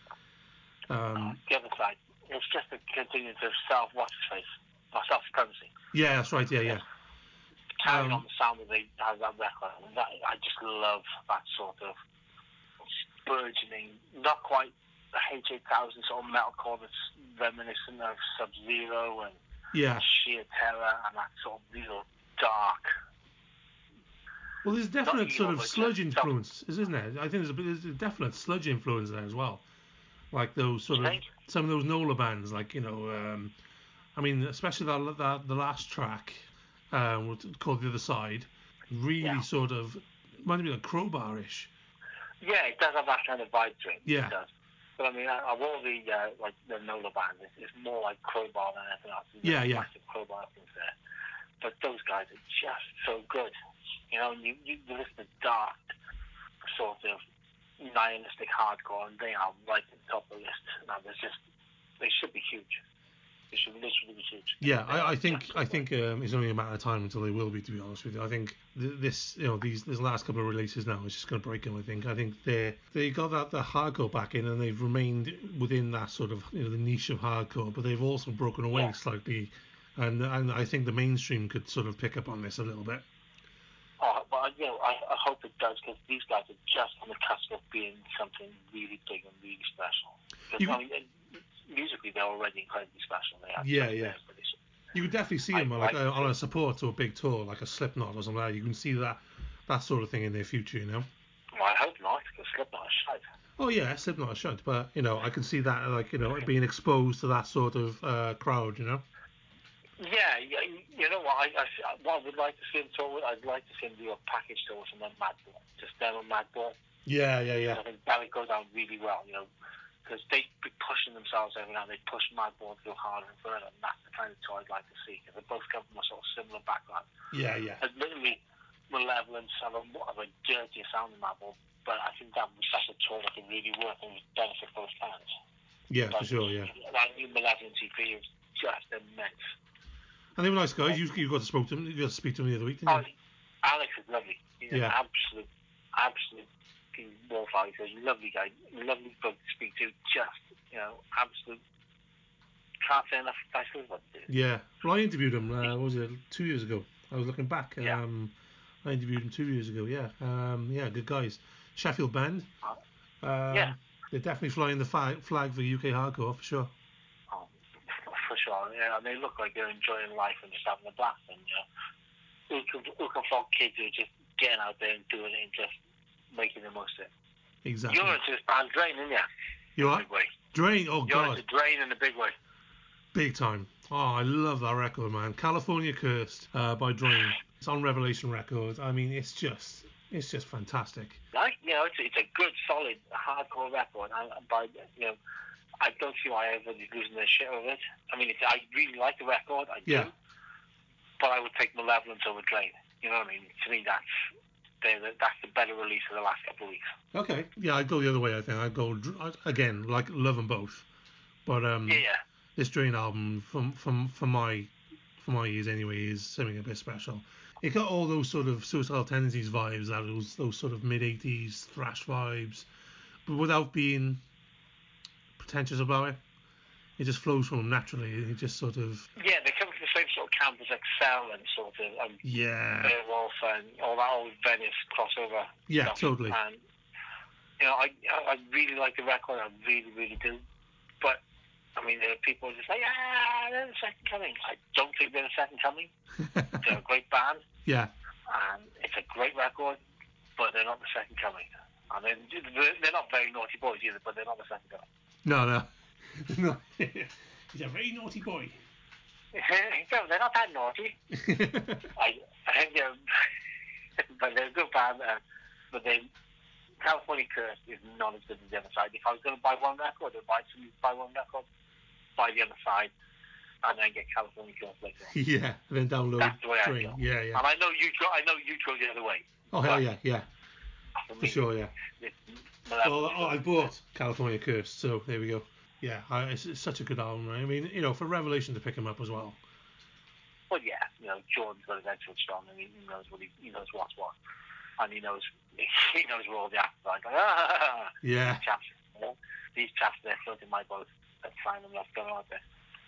Um, the other side, it's just a continuance of self what's face, or self supremacy. yeah, that's right. Yeah, yeah. Carrying Um, on the sound that they have that record. That, I just love that sort of burgeoning, not quite the H8000 sort of metalcore that's reminiscent of Sub Zero and Yeah. Sheer Terror and that sort of real dark. Well, there's definite sort of sludge influence, isn't there? I think there's a, there's a definite sludge influence there as well. Like those sort of some of those Nola bands, like you know, um, I mean, especially that, that the last track, um, called the other side, really Yeah. sort of reminds me of crowbar-ish. Yeah, it does have that kind of vibe to it. Yeah. It does. But I mean, uh, of all the uh, like the Nola bands, it's, it's more like Crowbar than anything else. There's Yeah, yeah. Massive Crowbar things there. But those guys are just so good. You know, you you listen to dark, sort of nihilistic hardcore, and they are right at the top of the list. Now, there's just they should be huge. Should literally be huge. Yeah, I, I think I think um, it's only a matter of time until they will be. To be honest with you, I think th- this you know these this last couple of releases now is just going to break them. I think I think they they got that the hardcore back in and they've remained within that sort of you know the niche of hardcore, but they've also broken away Yeah. slightly. And, and I think the mainstream could sort of pick up on this a little bit. Oh, well, you know, I, I hope it does because these guys are just on the cusp of being something really big and really special. You- I mean, musically, they're already incredibly special. They are Yeah, yeah. there, but it's- You could definitely see them like like uh, on a support to a big tour, like a Slipknot or something like that. You can see that that sort of thing in their future, you know. Well, I hope not because Slipknot is shite. Oh yeah, Slipknot should, but you know, I can see that like you know being exposed to that sort of uh, crowd, you know. Yeah, yeah, you know what? I, I, what I would like to see them tour with, I'd like to see them do a package tour with on Madball. Just them on Madball. Yeah, yeah, yeah. I think that would go down really well, you know, because they be pushing themselves every now and. They push Madball to go harder and further, and that's the kind of tour I'd like to see because they both come from a sort of similar background. Yeah, yeah. Admittedly, Malevolent a more of a dirtier sound than Madball, but I think that that's a tour that could really work and benefit both fans. Yeah, for sure, yeah. That new Malevolence EP is just immense. And they were nice guys. You you got to speak to them. You got to speak to them the other week, didn't Oh, you? Alex is lovely. He's Yeah. an absolute, absolute wallflower. He's a lovely guy, lovely bloke to speak to. Just, you know, absolute. Can't say enough nice things about dude. Yeah. Well, I interviewed him. Uh, what was it two years ago? I was looking back. Yeah. Um, I interviewed him two years ago. Yeah. Um, yeah, good guys. Sheffield band. Um, Yeah. They're definitely flying the flag, flag for UK hardcore for sure. Oh, for sure. Yeah, they look like they're enjoying life and just having a blast. And you know, Uka Frog kids who are just getting out there and doing it and just making the most of it. Exactly. You're into band Drain, aren't you? You are. Drain. Oh You're God. into Drain in a big way. Big time. Oh, I love that record, man. California Cursed uh, by Drain. It's on Revelation Records. I mean, it's just, it's just fantastic. Like, you know, it's, it's a good, solid, hardcore record. And, by, you know, I don't see why everybody's losing their shit over it. I mean, it's, I really like the record. I Yeah. do. But I would take Malevolence over Drain. You know what I mean? To me, that's the, that's the better release of the last couple of weeks. Okay. Yeah, I'd go the other way. I think I'd go again, like love them both. But um, Yeah, yeah. this Drain album, from from for my for my ears anyway, is something a bit special. It got all those sort of suicidal tendencies vibes, that those those sort of mid '80s thrash vibes, but without being pretentious about it. It just flows from them naturally. It just sort of Yeah, they come from the same sort of as Excel and sort of um, yeah, Beowulf and all that old Venice crossover. Yeah, stuff. totally. And you know, I I really like the record. I really, really do. But I mean, there are people who just say, ah, they're the second coming. I don't think they're the second coming. they're a great band, yeah, and it's a great record, but they're not the second coming. I mean, they're they're not very naughty boys either, but they're not the second coming. no, no, no. He's a very naughty boy. No, they're not that naughty. I, I think they're, but they're a good band. Uh, but they, California Curse is not as good as the other side. If I was going to buy one record, I'd buy some, buy one record, buy the other side, and then get California Curse later. on. yeah, then download That's the way I Drain. feel. Yeah, yeah. And I know you go, I know you go the other way. Oh hell yeah, yeah, For for me, sure, yeah. it's- um, Well, oh, I bought California Curse, so there we go. Yeah, I, it's, it's such a good album, right? I mean, you know, for Revelation to pick him up as well. But yeah, you know, Jordan's got his head switched on, and he, he knows what he, he knows what's what, and he knows he knows where all the actors are. Like, ah, Yeah, these chaps, you know, these chaps, they're floating my boat. Let's find them. Let's go out there.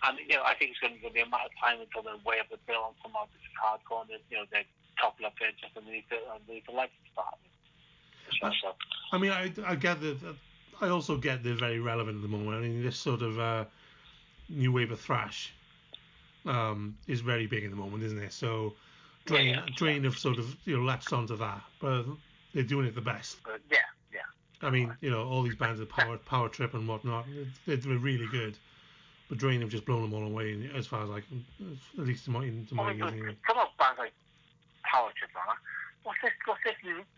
And you know, I think it's going to be a matter of time until they're way up the bill on some of this hardcore. And, you know, they're topping up there just underneath the underneath the lights I mean, I, I get that. I also get they're very relevant at the moment. I mean, this sort of uh, new wave of thrash um, is very big at the moment, isn't it? So, Drain, Yeah, yeah. Drain have sort of you know latched onto that, but they're doing it the best. but yeah, yeah. I mean, you know, all these bands of power, power trip and whatnot, they're, they're really good. But Drain have just blown them all away, as far as I can, at least to my, to my Oh, anyway. Some of bands like Power Trip, man. What's this? What's this?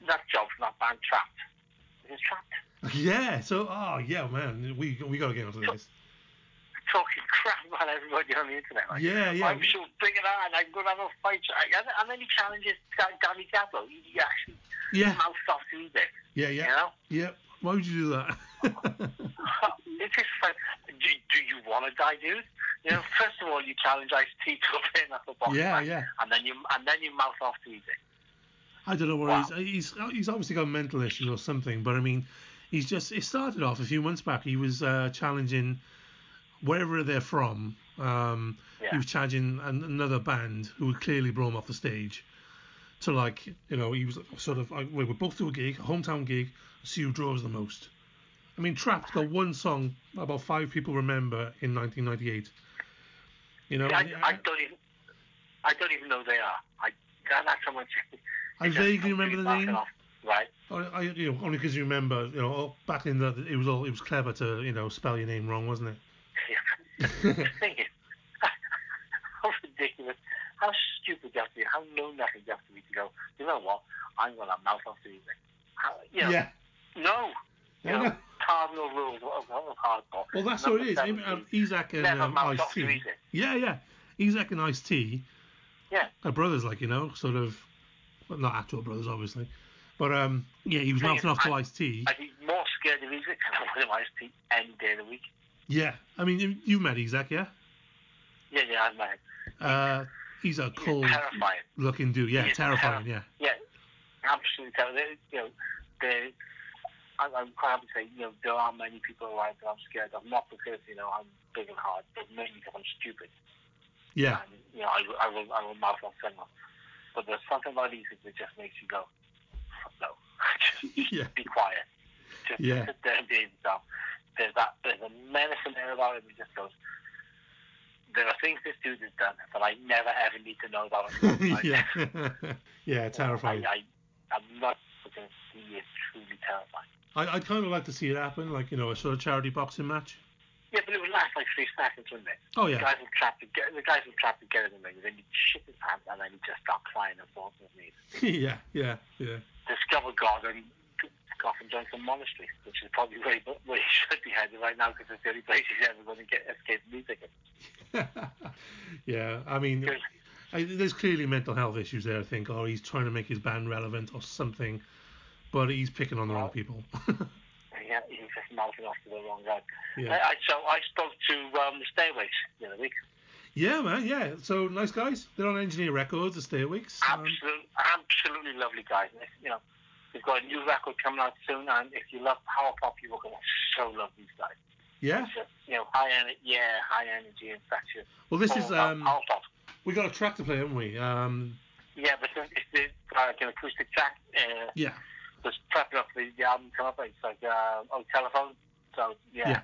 That job from that band Trapped. Is Trapped? Yeah. So, oh yeah, man, we we gotta get onto this. talking crap about everybody on the internet. Like, Yeah, yeah. I'm so big and hard, I'm going to have a fight. Then he challenges Da- Danny. He, he actually Yeah, mouthed off to eat it, yeah, you yeah, know? yeah. Why would you do that? it's just like, do, do you want to die, dude? You know, first of all, you challenge Ice T to a pin at the box Yeah, match, yeah. and then you and then you mouth off to it. I don't know what Wow. he's, he's he's obviously got mental issues or something, but I mean, he's just it started off a few months back. He was uh, challenging wherever they're from. Um, He was challenging an, another band who would clearly blow him off the stage. To like, you know, he was sort of like, we were both to a gig, a hometown gig, see who draws the most. I mean, Trapped got one song about five people remember in 1998. You know, I, and I don't even I don't even know they are. I that- that's much. I vaguely remember the name. off, Right. I, you know, only because you remember, you know, back in the, it was all, it was clever to, you know, spell your name wrong, wasn't it? the thing is, how ridiculous, how stupid you have to be, how know nothing you have to be to go, you know what, I'm going to mouth off to music. How, you know, Yeah. no. You know, cardinal rules of, of hardcore. Well, that's Number what it is. Um, Isaac and um, Ice T. Yeah, yeah. Isaac and Ice T Yeah. are brothers, like you know, sort of, well, not actual brothers, obviously, but um, yeah, he was Thing mouthing off to I- Ice T. I'd be more scared of music than of Ice T any day of the week. Yeah, I mean, you, met Isaac, yeah? Yeah, yeah, I'm like, Uh, he's a he's cold terrifying. looking dude. Yeah, terrifying. terrifying. Yeah. Yeah, absolutely terrible. You know, they, I'm quite happy to say, you know, there aren't many people around that I'm scared of. Not because, you know, I'm big and hard, but mainly because I'm stupid. Yeah. And, you know, I, will- I will, I will mouth off someone. But there's something about these that just makes you go, no, just Yeah. be quiet. Just Yeah. sit there and be yourself. There's that, there's a menacing air about it that just goes, there are things this dude has done that I never ever need to know about. Yeah. yeah, terrifying. I, I, I'm not looking he is truly terrifying. I, I'd kind of like to see it happen, like, you know, a sort of charity boxing match. Yeah, but it would last like three seconds, wouldn't it? Oh, The yeah. guys would trap to get the guys trap to get in the ring, and then he'd shit his pants, and then he'd just start crying and falling on his knees. yeah, yeah, yeah. Discover God and go off and join some monastery, which is probably where he, where he should be headed right now, because it's the only place he's ever going to get escape music. yeah, I mean, I, there's clearly mental health issues there, I think, or he's trying to make his band relevant or something, but he's picking on the wrong people. yeah, he's just mouthing off to the wrong guy. yeah. I, I, so I spoke to um, the Stay Awakes the other week. yeah, man, yeah. So, nice guys. They're on Engineer Records, the Stay Awakes. Um, Absolutely, absolutely lovely guys. You know, they've got a new record coming out soon, and if you love power pop, you're going to so love these guys. yeah. It's just, you know, high energy, yeah, high energy, and infectious. Well, this is, um, power pop. we got a track to play, haven't we? Um, Yeah, but it's, it's uh, like an acoustic track. Uh, yeah. Just prepping up the, album come up. It's like uh, oh telephone. So yeah, Yeah.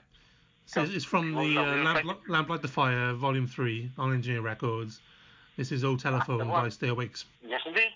So it's from the uh, Lamp, Light the Fire, Volume 3, on Engineer Records. This is O Telephone by Stay Awakes. yes indeed.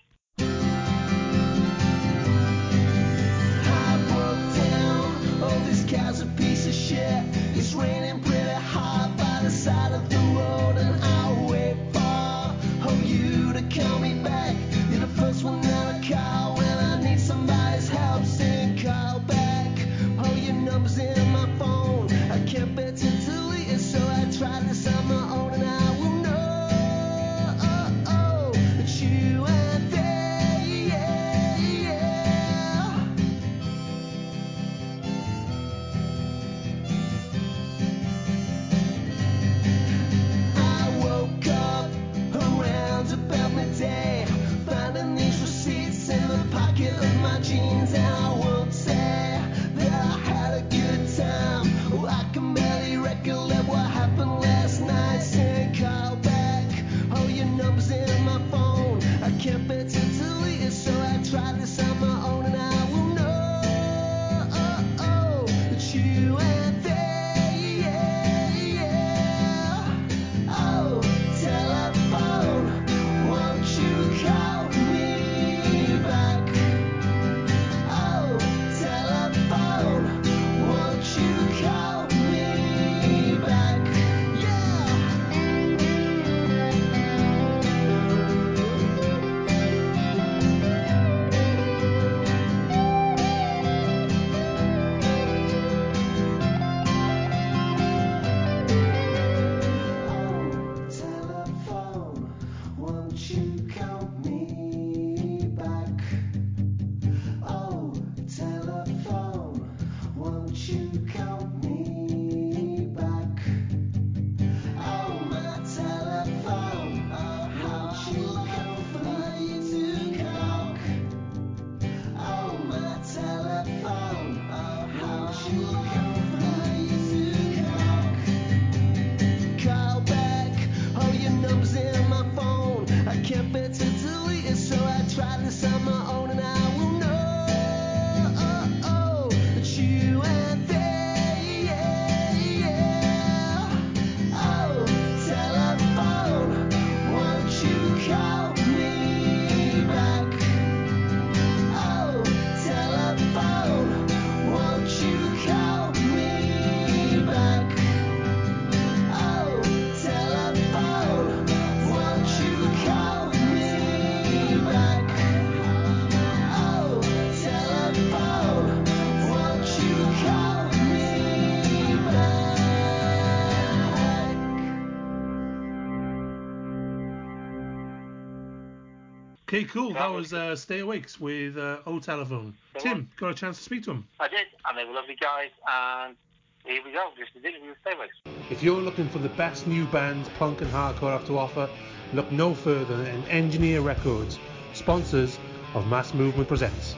Okay, cool. That was uh, Stay Awakes with uh, O Telephone. Go Tim, on. got a chance to speak to him. I did, and they were lovely guys, and here we go. This is it. We'll stay with. If you're looking for the best new bands punk and hardcore have to offer, look no further than Engineer Records, sponsors of Mass Movement Presents.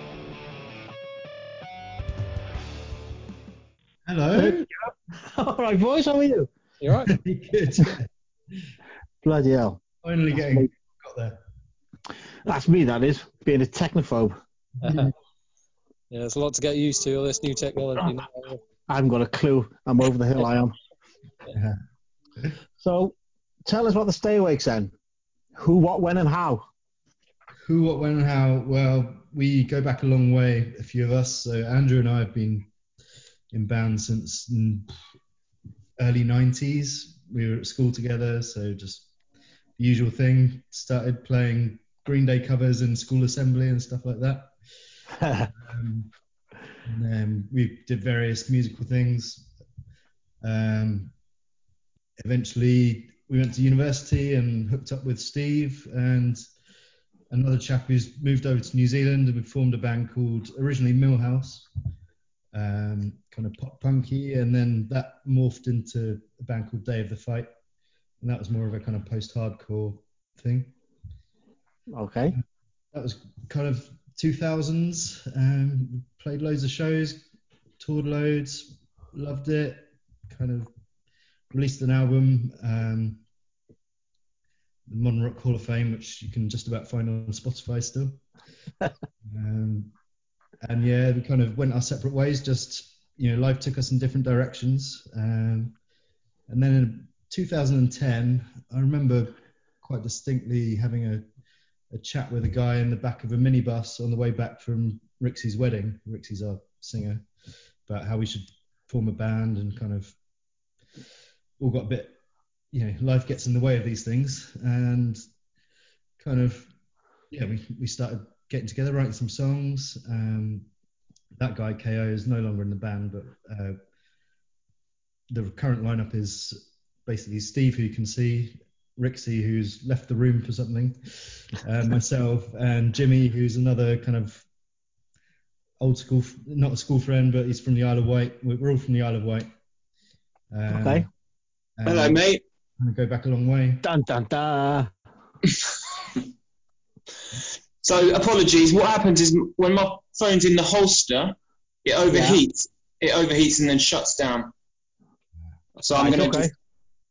Hello. All right, boys, how are you? You all right? Good. Bloody hell. Finally getting got there. That's me, that is, being a technophobe. Yeah, there's a lot to get used to, all this new technology. I haven't got a clue. I'm over the hill, I am. yeah. So, tell us about the stay awakes then. Who, what, when, and how? Who, what, when, and how? Well, we go back a long way, a few of us. So Andrew and I have been in bands since mm, early 90s. We were at school together, so just the usual thing. Started playing Green Day covers and school assembly and stuff like that. um, and then we did various musical things. Um, eventually, we went to university and hooked up with Steve and another chap who's moved over to New Zealand, and we formed a band called originally Millhouse, um, kind of pop punky, and then that morphed into a band called Day of the Fight, and that was more of a kind of post-hardcore thing. Okay. That was kind of 2000s. Um, played loads of shows, toured loads, loved it. Kind of released an album, um, the Modern Rock Hall of Fame, which you can just about find on Spotify still. um, and yeah, we kind of went our separate ways. Just you know, life took us in different directions. Um, and then in 2010, I remember quite distinctly having a a chat with a guy in the back of a minibus on the way back from Rixie's wedding. Rixie's our singer, about how we should form a band and kind of all got a bit, you know, life gets in the way of these things, and kind of, yeah, we we started getting together, writing some songs. Um, that guy KO is no longer in the band, but uh, the current lineup is basically Steve, who you can see, Rixie, who's left the room for something, uh, myself, and Jimmy, who's another kind of old school, not a school friend, but he's from the Isle of Wight. We're we're all from the Isle of Wight. Um, Okay. and Hello, mate. We go back a long way. Dun dun dun. So apologies. What happens is when my phone's in the holster, it overheats. It overheats and then shuts down. So I'm Right, gonna okay.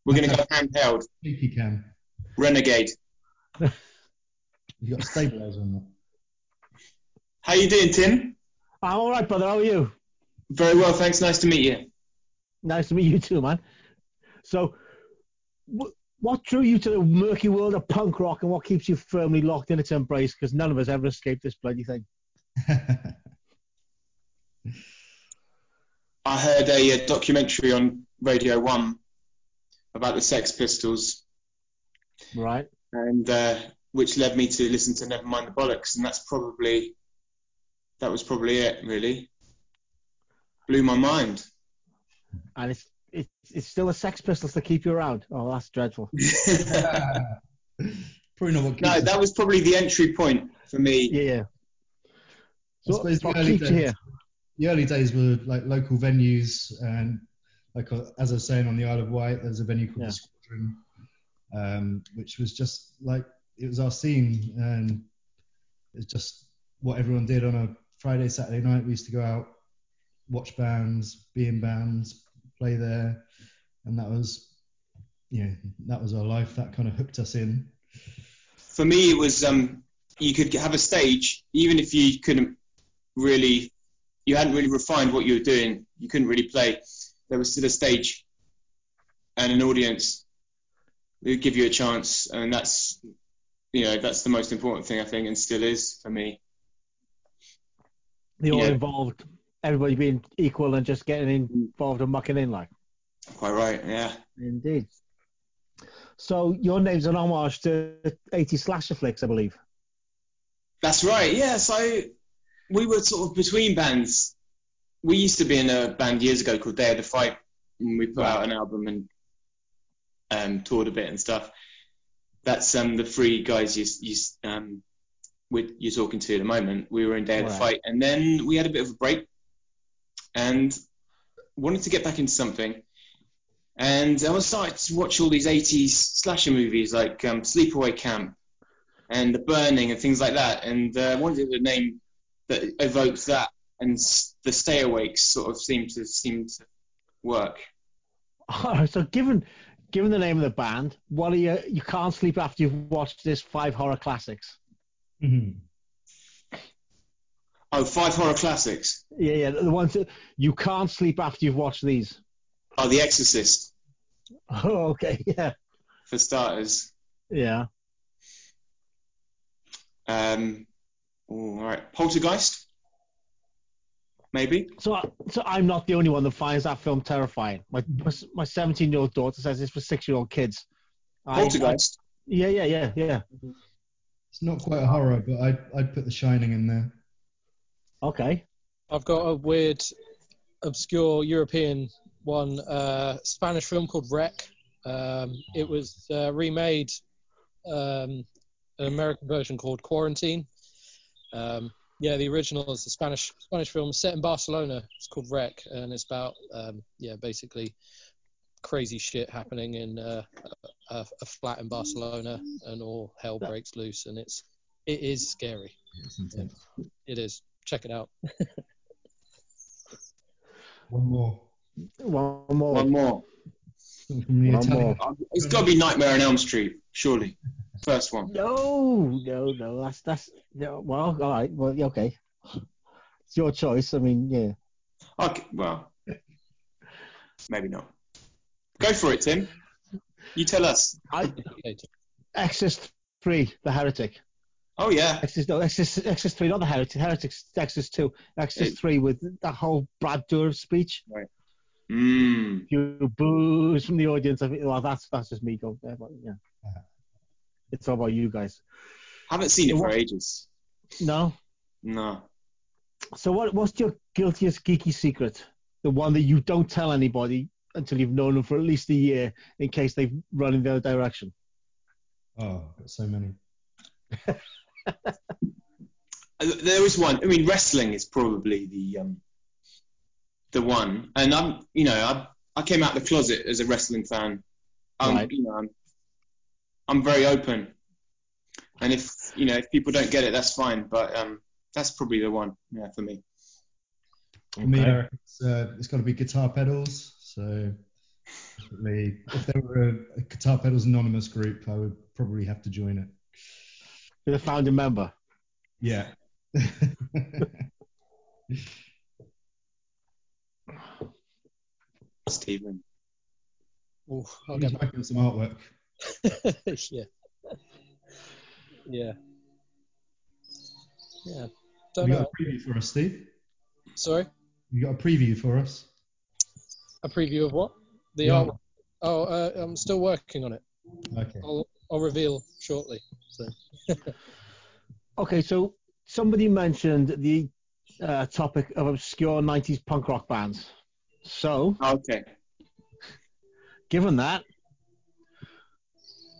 Just, we're gonna go handheld. Sneaky cam. Renegade. You got a stabilizer on that. How you doing, Tim? I'm all right, brother. How are you? Very well, thanks. Nice to meet you. Nice to meet you too, man. So, wh- what drew you to the murky world of punk rock, and what keeps you firmly locked in its embrace? Because none of us ever escaped this bloody thing. I heard a, uh documentary on Radio One about the Sex Pistols, Right. and uh, which led me to listen to Nevermind the Bollocks, and that's probably that was probably it. Really blew my mind. And it's it's it's still the Sex Pistols that keep you around. Oh, that's dreadful. Probably not what No, that was probably the entry point for me. Yeah, yeah. I So, suppose the what early keeps you days- here? the early days were like local venues and like uh, as I was saying on the Isle of Wight there's a venue called Yeah. the Squadron um, which was just like it was our scene and it's just what everyone did on a Friday Saturday night we used to go out watch bands be in bands play there and that was you know that was our life that kind of hooked us in For me, it was um, you could have a stage even if you couldn't really, you hadn't really refined what you were doing. You couldn't really play. There was still a stage and an audience who would give you a chance, and that's you know that's the most important thing I think, and still is for me. They all Yeah. involved, everybody being equal and just getting involved and mucking in, like. Quite right, yeah. Indeed. So your name's an homage to 80 slasher flicks, I believe. That's right. Yeah. So we were sort of between bands. We used to be in a band years ago called Day of the Fight, and we put out an album and um, toured a bit and stuff. That's um, the three guys you, you um, you're talking to at the moment. We were in Day of the Fight, and then we had a bit of a break, and wanted to get back into something. And I was starting to watch all these 80s slasher movies like um, Sleepaway Camp and The Burning and things like that. And uh, I wanted a name that evokes that, and the Stay Awakes sort of seemed to seem to work. so given given the name of the band, what are you? You can't sleep after you've watched this five horror classics. Mhm. Oh, five horror classics. Yeah, yeah, the ones that you can't sleep after you've watched these. Oh, The Exorcist Oh, okay, yeah, for starters. yeah. Um, all right, Poltergeist. Maybe. So, I- so I'm not the only one that finds that film terrifying. My my 17 year old daughter says it's for six year old kids. I- Poltergeist. I- yeah, yeah, yeah, yeah. It's not quite a horror, but I'd, I'd put The Shining in there. Okay. I've got a weird, obscure European one, uh, Spanish film called REC. Um, it was uh, remade, um, an American version called Quarantine. Um, yeah, the original is a Spanish Spanish film set in Barcelona. It's called REC, and it's about um, yeah, basically crazy shit happening in uh, a, a flat in Barcelona, and all hell breaks loose, and it's it is scary. It's intense. It is. Check it out. One more. One more. One more. From the One more. It's got to be Nightmare on Elm Street, surely. First one. No, no, no. That's that's no, well, all right. Well, okay. It's your choice. I mean, yeah. Okay, well, maybe not. Go for it, Tim. You tell us. I Exorcist three, the heretic. Oh yeah. Exorcist, no, Exorcist, Exorcist three, not the heretic. Heretic, Exorcist two, Exorcist It- three with that whole Brad Dourif speech. Right. Mm. You boos from the audience. I think, well, that's that's just me going there, but yeah. It's all about you guys. Haven't seen it for What- ages. No. No. So what what's your guiltiest geeky secret? The one that you don't tell anybody until you've known them for at least a year, in case they've run in the other direction. Oh, got so many. Uh, There is one. I mean, wrestling is probably the um, the one. And I'm, you know, I I came out the closet as a wrestling fan. Um, Right. You know, I'm, I'm very open. And if you know, if people don't get it, that's fine. But um, that's probably the one. Yeah, for me. For me, Okay. Eric, it's, uh, it's got to be guitar pedals. So, definitely, if there were a, a Guitar Pedals Anonymous group, I would probably have to join it. You're the founding member. Yeah. Stephen. Oh, I'll He's get back. working on some artwork. yeah. Yeah. Yeah. You Don't got know. a preview for us, Steve? Sorry. You got a preview for us? A preview of what? The Yeah. art. Oh, uh, I'm still working on it. Okay. I'll, I'll reveal shortly. So. Okay, so somebody mentioned the uh, topic of obscure 90s punk rock bands. So, Okay. given that,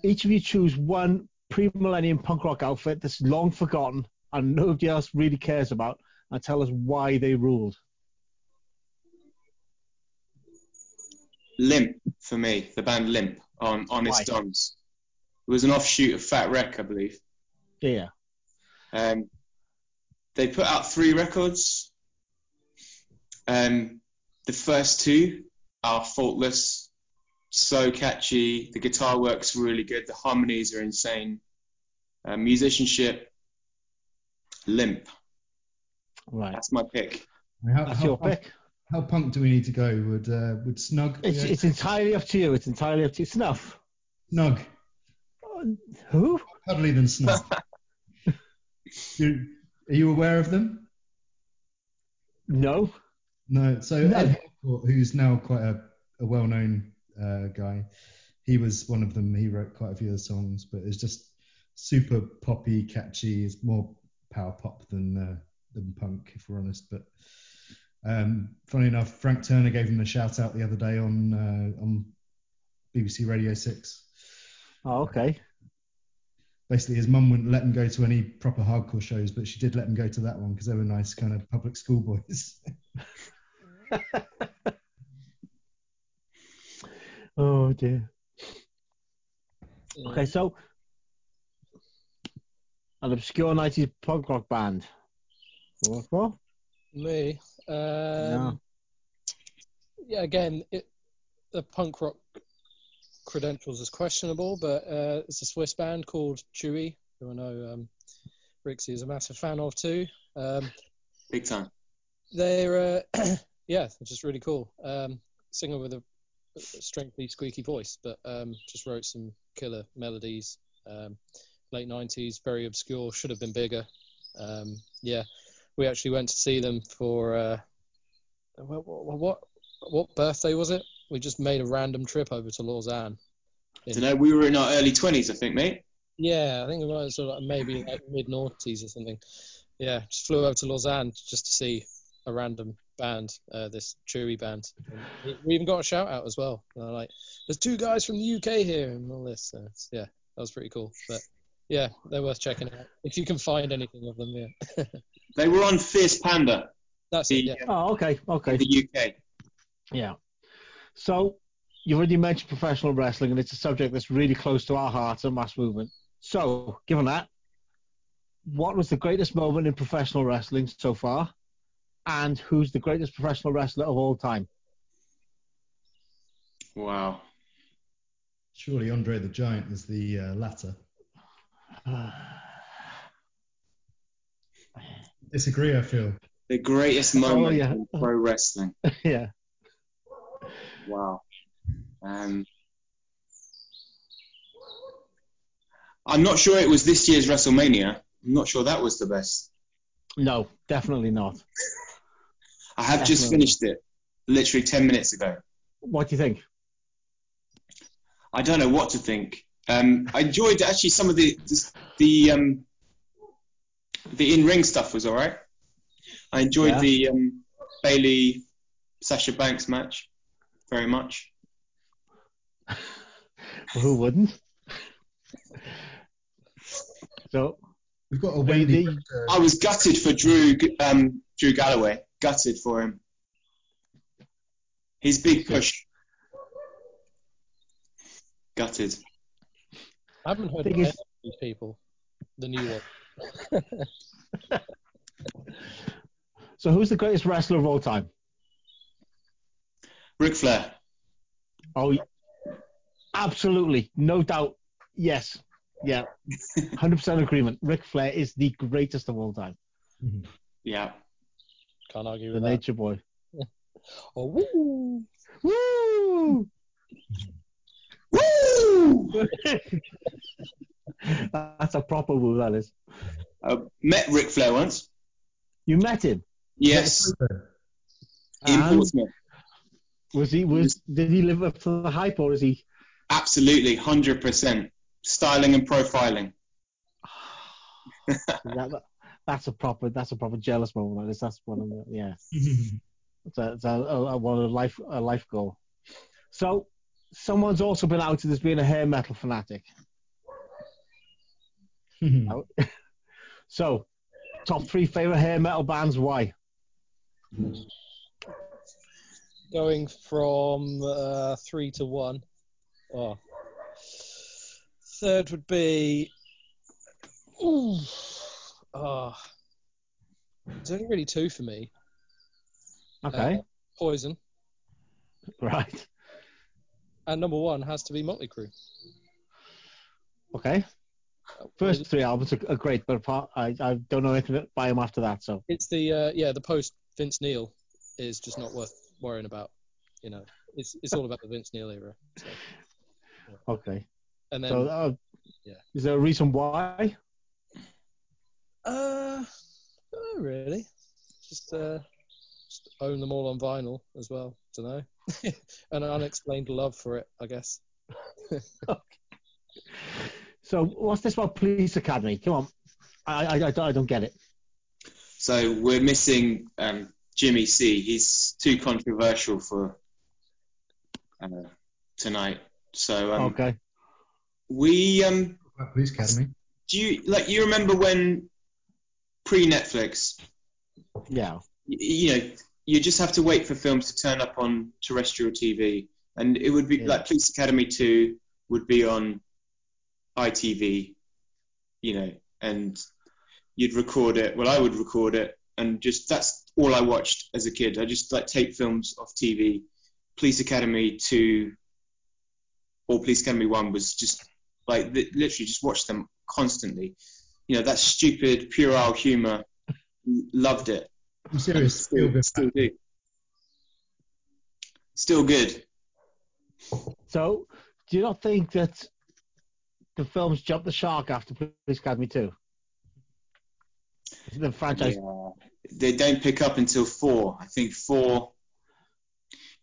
each of you choose one pre-millennium punk rock outfit that's long forgotten and nobody else really cares about, and tell us why they ruled. Limp for me, the band Limp on Honest Why? Dons. It was an offshoot of Fat Wreck, I believe. Yeah. Um, they put out three records. Um, the first two are faultless, so catchy. The guitar works really good. The harmonies are insane. Uh, musicianship, Limp. Right. That's my pick. How, That's how, your pick. How punk do we need to go? Would uh, would Snug? It's, yeah, it's entirely up to you. It's entirely up to you. Snuff. Snug. Who? Cuddly than Snug. Do- are you aware of them? No. No. So No. Ed Harcourt, who's now quite a, a well-known uh, guy, he was one of them. He wrote quite a few of the songs, but it's just super poppy, catchy. It's more power pop than uh, than punk, if we're honest. But um, funny enough, Frank Turner gave him a shout out the other day on uh, on BBC Radio Six. Oh, okay. Basically his mum wouldn't let him go to any proper hardcore shows, but she did let him go to that one because they were nice kind of public school boys. Oh dear. Okay, so an obscure 90s punk rock band. What for? Me. Um, No. Yeah, again, it, the punk rock credentials is questionable, but uh, it's a Swiss band called Chewy, who I know um, Rixie is a massive fan of too. Um, Big time. they're uh, yeah, just really cool. Um, singer with a, strangely squeaky voice, but um, just wrote some killer melodies. Um, late '90s, very obscure. Should have been bigger. Um, yeah, we actually went to see them for uh, what what what birthday was it? We just made a random trip over to Lausanne. I don't know. We were in our early 20s, I think, mate. Yeah, I think it was sort of maybe like mid noughties or something. Yeah, just flew over to Lausanne just to see a random band, uh, this Chewy band. And we- we even got a shout out as well. And they're like, there's two guys from the UK here and all this. So it's, yeah, that was pretty cool. But yeah, they're worth checking out if you can find anything of them. Yeah, They were on Fierce Panda. that's it. Yeah. Oh, okay, okay. The UK. Yeah. So you've already mentioned professional wrestling, and it's a subject that's really close to our hearts and mass movement. So, given that, what was the greatest moment in professional wrestling so far, and who's the greatest professional wrestler of all time? Wow. Surely Andre the Giant is the uh, latter. Disagree, I feel. The greatest moment Oh, yeah. in pro wrestling. yeah. Wow. Um, I'm not sure it was this year's WrestleMania. I'm not sure that was the best. No, definitely not. I have just finished it, literally 10 minutes ago. What do you think? I don't know what to think. Um, I enjoyed actually some of the the, the um, the in-ring stuff was all right. I enjoyed Yeah. the um, Bayley Sasha Banks match very much. Who wouldn't? So We've got a the- Wendy. I was gutted for Drew um, Drew Galloway. Gutted for him. His big push. Gutted. I haven't heard of any is- of these people. The new one. so who's the greatest wrestler of all time? Ric Flair. Oh, absolutely, no doubt. Yes, yeah, hundred percent agreement. Ric Flair is the greatest of all time. Yeah. Can't argue The with that. Nature Boy. Oh, woo! Woo! Woo! That's a proper woo. That is. I met Ric Flair once. You met him. Yes. In Portsmouth. Was he was did he live up to the hype or is he? Absolutely. 100%. Styling and profiling. That, that's a proper that's a proper jealous moment. That is. That's one of the yeah. It's a, it's a, a, a one of life a life goal. So someone's also been outed as being a hair metal fanatic. So top three favorite hair metal bands. Why? Going from uh, three to one. Oh. Third would be. Ooh. Oh. There's only really two for me. Okay, Uh, Poison. right. And number one has to be Motley Crue. Okay. First three albums are, are great, but apart, I, I don't know anything by them after that. So It's the uh, yeah the post Vince Neil is just not worth worrying about. You know, it's it's all about the Vince Neil era. So. okay. And then So uh, yeah. is there a reason why? Uh, not really. Just uh, just own them all on vinyl as well. Don't know. An unexplained love for it, I guess. okay. So what's this about Police Academy? Come on, I I, I, I don't get it. So we're missing um, Jimmy C. He's too controversial for uh, tonight. So um, Okay. we um, Police Academy. do you like you remember when pre Netflix? Yeah. You know, you just have to wait for films to turn up on terrestrial TV, and it would be Yeah. like Police Academy two would be on ITV, you know, and you'd record it. Well, I would record it, and just that's all I watched as a kid. I just like tape films off TV. Police Academy two or Police Academy one was just like li- literally just watched them constantly. You know, that stupid puerile humor. Loved it. I'm serious. Still, Feel good. still do. Still good. So, do you not think that the films jumped the shark after Police Academy 2? The franchise. Yeah. They don't pick up until four. I think four.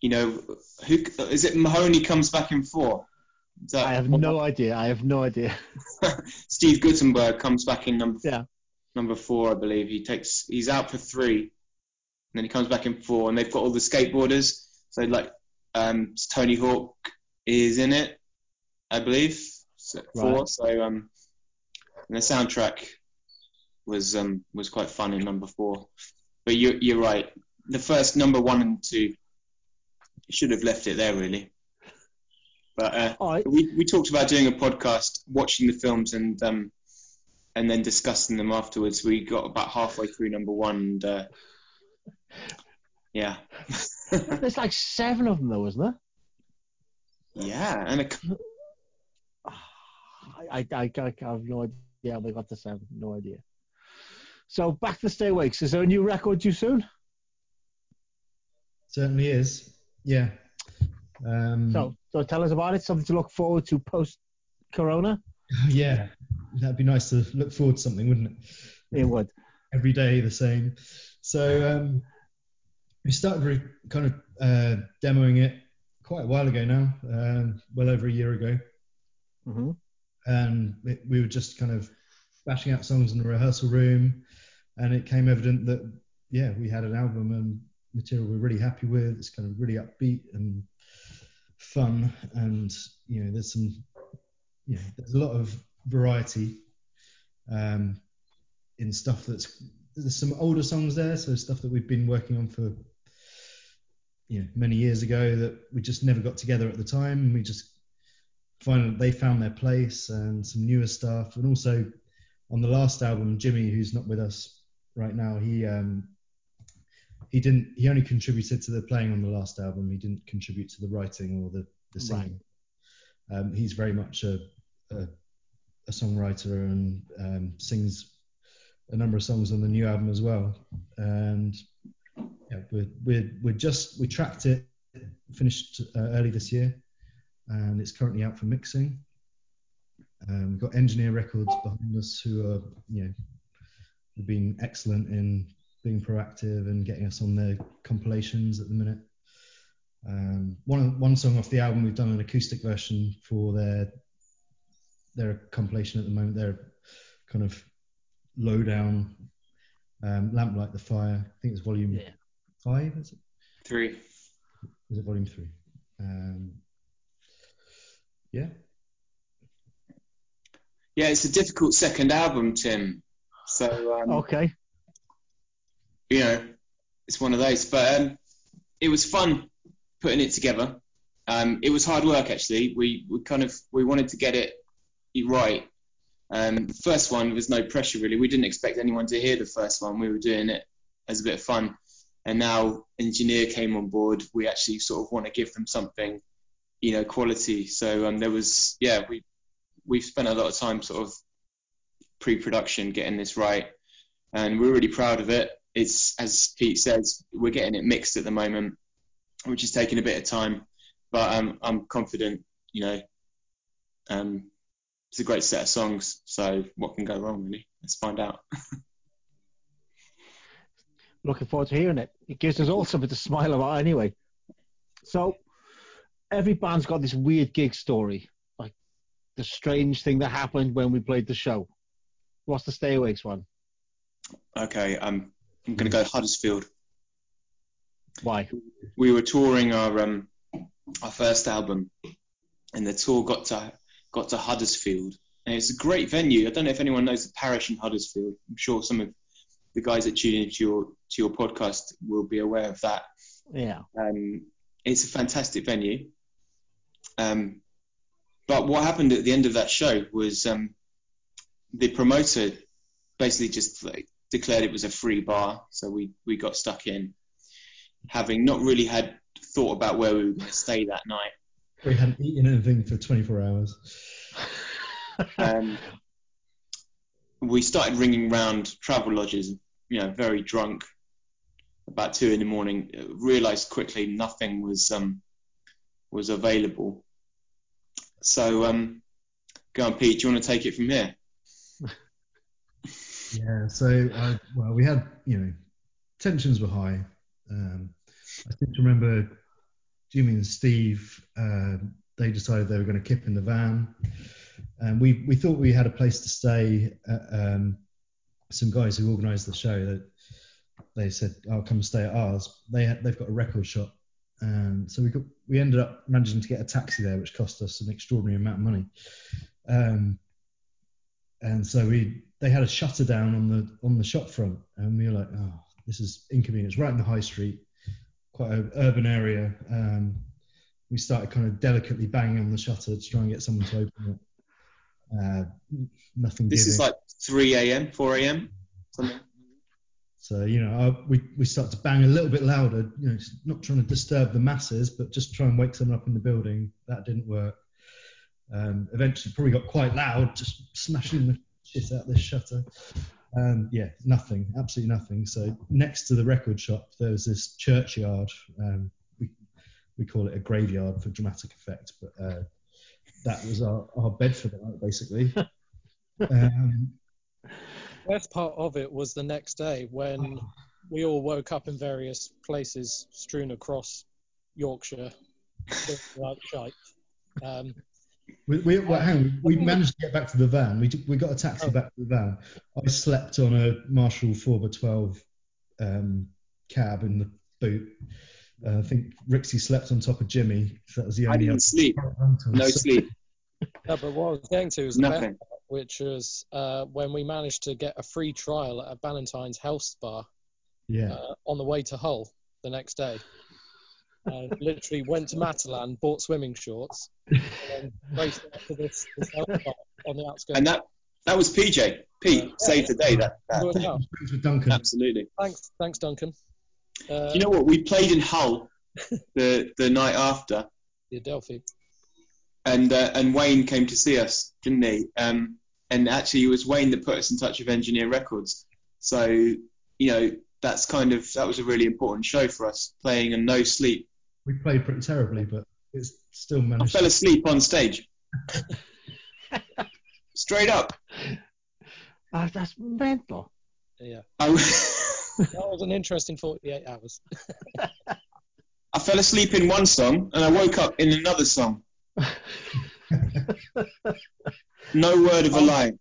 You know, who is it? Mahoney comes back in four. That- I have no idea. I have no idea. Steve Guttenberg comes back in number Yeah. number four, I believe. He takes he's out for three, and then he comes back in four, and they've got all the skateboarders. So like, um, Tony Hawk is in it, I believe. So, four. So um, and the soundtrack was um was quite fun in number four. But you're you're right. The first number one and two should have left it there really. But uh, right. we we talked about doing a podcast, watching the films and um and then discussing them afterwards. We got about halfway through number one, and uh, yeah, There's like seven of them, though, isn't there? yeah, and a, I, I, I, I have no idea how they got to seven. No idea. So, back to Stay Awakes. Is there a new record due soon? Certainly is. Yeah. Um, So, so tell us about it. Something to look forward to post Corona. yeah, that'd be nice to look forward to something, wouldn't it? It would. Every day the same. So um, we started re- kind of uh, demoing it quite a while ago now, um, well over a year ago, hmm and it, we were just kind of bashing out songs in the rehearsal room, and it came evident that yeah, we had an album and material we're really happy with. It's kind of really upbeat and fun, and you know, there's some, you know, there's a lot of variety um, in stuff that's there's some older songs there, so stuff that we've been working on for you know many years ago that we just never got together at the time, we just finally they found their place and some newer stuff, and also on the last album, Jimmy, who's not with us right now, he um, he didn't he only contributed to the playing on the last album. He didn't contribute to the writing or the the singing. Um, he's very much a, a a songwriter and um, sings a number of songs on the new album as well. And yeah, we're, we're, we're just, we tracked it, finished uh, early this year, and it's currently out for mixing. Um, we've got Engineer Records behind us who are, you know, have been excellent in being proactive and getting us on their compilations at the minute. Um, one one song off the album we've done an acoustic version for their their compilation at the moment. They're kind of low down, um, lamplight the fire. I think it's volume Yeah. five. Is it? three. Is it volume three? Um, yeah. Yeah, it's a difficult second album, Tim. So um, Okay. you know, it's one of those. But um, it was fun putting it together. Um, it was hard work actually. We we kind of we wanted to get it right. Um, the first one was no pressure really. We didn't expect anyone to hear the first one. We were doing it as a bit of fun. And now engineer came on board. We actually sort of want to give them something, you know, quality. So um, there was yeah we we've spent a lot of time sort of pre-production getting this right, and we're really proud of it. It's as Pete says, we're getting it mixed at the moment, which is taking a bit of time, but um, I'm confident. You know, um, it's a great set of songs. So what can go wrong, really? Let's find out. Looking forward to hearing it. It gives us all something to smile about anyway. So, every band's got this weird gig story, the strange thing that happened when we played the show. What's the Stay Awakes one? Okay, um, I'm going to go Huddersfield. Why? We were touring our um, our first album, and the tour got to got to Huddersfield, And it's a great venue. I don't know if anyone knows the parish in Huddersfield. I'm sure some of the guys that tune into your to your podcast will be aware of that. Yeah. Um, it's a fantastic venue. Um, but what happened at the end of that show was um, the promoter basically just like, declared it was a free bar, so we we got stuck in, having not really had thought about where we were going to stay that night. We hadn't eaten anything for 24 hours. Um, we started ringing round travel lodges, you know, very drunk. About two in the morning, realised quickly nothing was um, was available. So, um, go on, Pete. Do you want to take it from here? Yeah, so I, well, we had, you know, tensions were high. Um, I seem to remember Jimmy and Steve, uh, they decided they were going to kip in the van. And we, we thought we had a place to stay. At, um, some guys who organised the show that they said, "I'll come stay at ours." They they've got a record shop, um, so we got, we ended up managing to get a taxi there, which cost us an extraordinary amount of money. Um, and so we they had a shutter down on the on the shop front, and we were like, "Oh, this is inconvenient." It's right in the high street, quite an urban area. Um, we started kind of delicately banging on the shutter to try and get someone to open it. Uh, nothing. This giving. is like 3 a.m., 4 a.m. Something. So you know, I, we we start to bang a little bit louder. You know, not trying to disturb the masses, but just try and wake someone up in the building. That didn't work. Um, eventually, probably got quite loud, just smashing the shit out of this shutter. Um, yeah, nothing, absolutely nothing. So next to the record shop, there was this churchyard. Um, we we call it a graveyard for dramatic effect, but uh, that was our, our bed for the night, basically. um, best part of it was the next day when we all woke up in various places strewn across Yorkshire, like shite. Um, we, we, well, hang on, we managed to get back to the van. We, we got a taxi back to the van. I slept on a Marshall 4x12 um, cab in the boot. Uh, I think Rixie slept on top of Jimmy. So that was the only. I only didn't sleep. No sleep. No, but what I was getting to was the best Nothing. part, which was uh, when we managed to get a free trial at a Bannatyne's health spa Yeah. uh, on the way to Hull the next day. And literally went to Matalan, bought swimming shorts, and then raced out to this, this health spa on the outskirts. And that that was PJ. Pete saved the day. That, that. Worked. Thanks for Duncan. Absolutely. Thanks, thanks, Duncan. Uh, Do you know what? We played in Hull the the night after, the Adelphi. And uh, and Wayne came to see us, didn't he? Um, and actually, it was Wayne that put us in touch with Engineer Records. So you know, that's kind of that was a really important show for us, playing and no sleep. We played pretty terribly, but it's still I fell asleep on stage. Straight up. That, that's mental. Yeah. I, That was an interesting 48 hours. I fell asleep in one song and I woke up in another song. No word of a lie.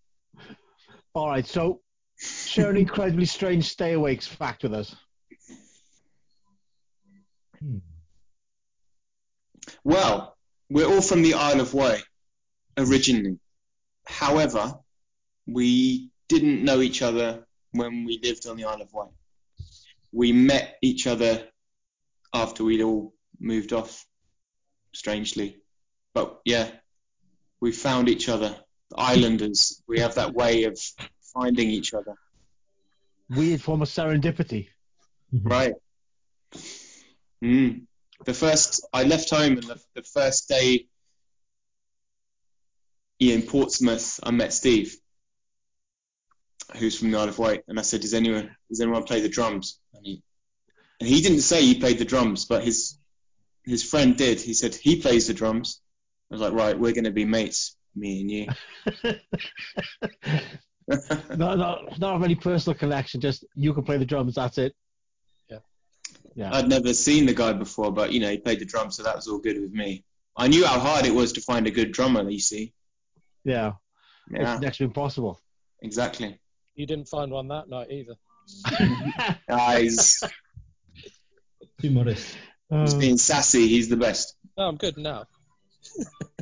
All right, so share an incredibly strange stay awakes fact with us. Hmm. Well, we're all from the Isle of Wight originally. However, we didn't know each other when we lived on the Isle of Wight. We met each other after we'd all moved off, strangely. But yeah, we found each other. Islanders, we have that way of finding each other. Weird form of serendipity. Right. Mm. The first, I left home, and the, the first day in Portsmouth, I met Steve, who's from the Isle of Wight, and I said, "Does anyone, does anyone play the drums?" And he, and he didn't say he played the drums, but his his friend did. He said he plays the drums. I was like, "Right, we're going to be mates, me and you." no, no, not have any personal connection. Just you can play the drums. That's it. Yeah. Yeah. I'd never seen the guy before, but you know, he played the drums, so that was all good with me. I knew how hard it was to find a good drummer. You see. Yeah. Yeah. It's next to impossible. Exactly. You didn't find one that night either. Guys, Too modest. he's being sassy. He's the best. No, I'm good now.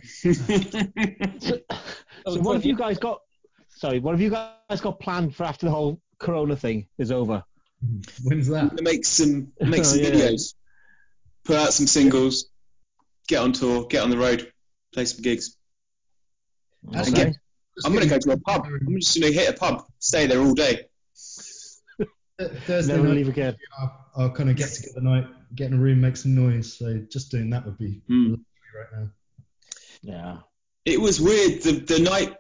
So, so what have you guys got? Sorry, what have you guys got planned for after the whole Corona thing is over? When's that? Make some make some Yeah. videos, put out some singles, get on tour, get on the road, play some gigs. Okay. get- I'm gonna go to a pub. I'm just gonna hit a pub, stay there all day. Thursday Never night leave again. Our, our kind of get together night, get in a room, make some noise. So just doing that would be hmm. lovely right now. Yeah. It was weird. The the night,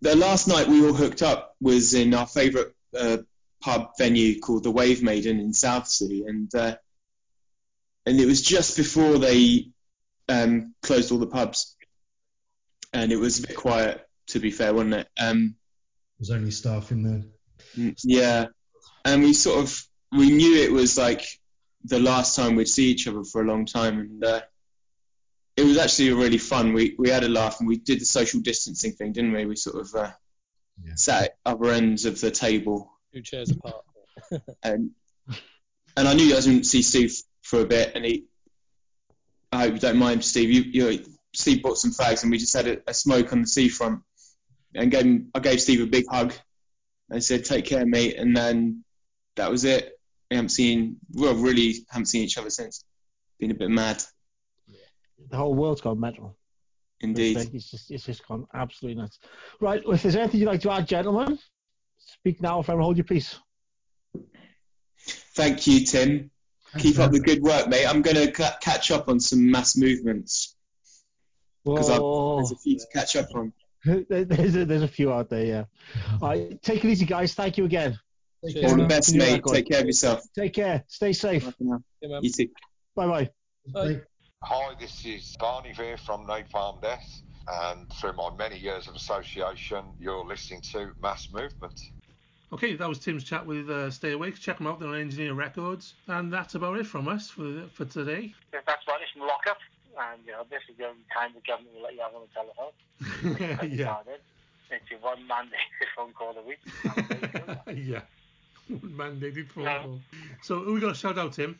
the last night we all hooked up was in our favourite uh, pub venue called the Wave Maiden in Southsea, and uh, and it was just before they um, closed all the pubs, and it was a bit quiet. To be fair, wasn't it? Um, There's only staff in there. Mm, Yeah, and we sort of we knew it was like the last time we'd see each other for a long time, and uh, it was actually really fun. We we had a laugh and we did the social distancing thing, didn't we? We sort of uh, sat at upper ends of the table, Two chairs apart. and and I knew I didn't see Steve for a bit, and he. I hope you don't mind, Steve. You, you Steve bought some fags, and we just had a, a smoke on the seafront, and gave him, I gave Steve a big hug. I said, "Take care, mate," and then that was it. We haven't seen, well, really haven't seen each other since. Been a bit mad, The whole world's gone mental. indeed. It's just, it's just gone absolutely nuts. Right, well, if there's anything you'd like to add, gentlemen, speak now or forever hold your peace. Thank you, Tim. Keep up the good work, mate. I'm going to ca- catch up on some mass movements because there's a few to catch up on. there's, a, there's a few out there, yeah. All right, take it easy, guys. Thank you again. All the best, mate. Take care of yourself. Take care. Stay safe. You too. Bye Bye bye. Hi, this is Barney here from Napalm Death, and through my many years of association, you're listening to Mass Movement. Okay, that was Tim's chat with uh, Stay Awake. Check them out. They're on Engineer Records. And that's about it from us for for today. Yeah, that's right. It's from lockup, and you know this is the only time the government will let you have on the telephone. yeah. It's your one mandated phone call a week. yeah. Mandated phone call. So who we got to shout out, Tim?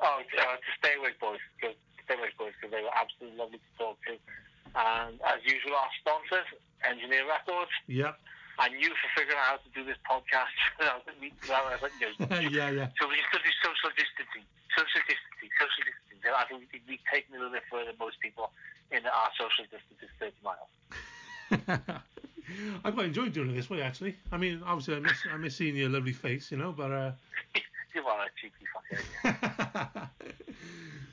Oh, uh, to stay awake, boys. Cause, stay awake, boys, because they were absolutely lovely to talk to. And as usual, our sponsors, Engineer Records, Yep. and you for figuring out how to do this podcast without me. Without, us, you know, yeah, yeah. So we still do social distancing, social distancing, social distancing. I think we- we've taken a little bit further than most people in our social distance is 30 miles. I quite enjoyed doing it this way, actually. I mean, obviously, I miss I miss seeing your lovely face, you know, but. uh You are a cheeky fucker.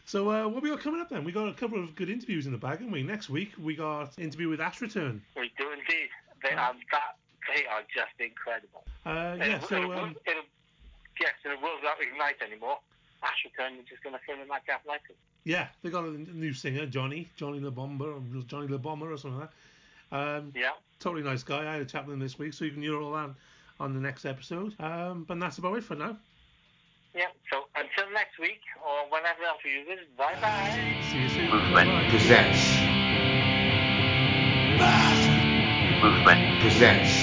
So uh, what we got coming up then? We got a couple of good interviews in the bag, haven't we? Next week we got interview with Ash Return. We do indeed. They, um, that, they are just incredible. Uh, yeah, it- so and it- um, it'll- yes, and it will not ignite anymore. Ash Return is just going to fill in that gap like Lighted. yeah, they got a new singer, Johnny, Johnny the Bomber, or Johnny the Bomber, or something like that. Um, Yeah. Totally nice guy. I had a chat with him this week, so you can hear all that on the next episode. Um, but that's about it for now. Yeah, so until next week, or whenever else you use it, bye bye. See you soon. Movement presents Movement presents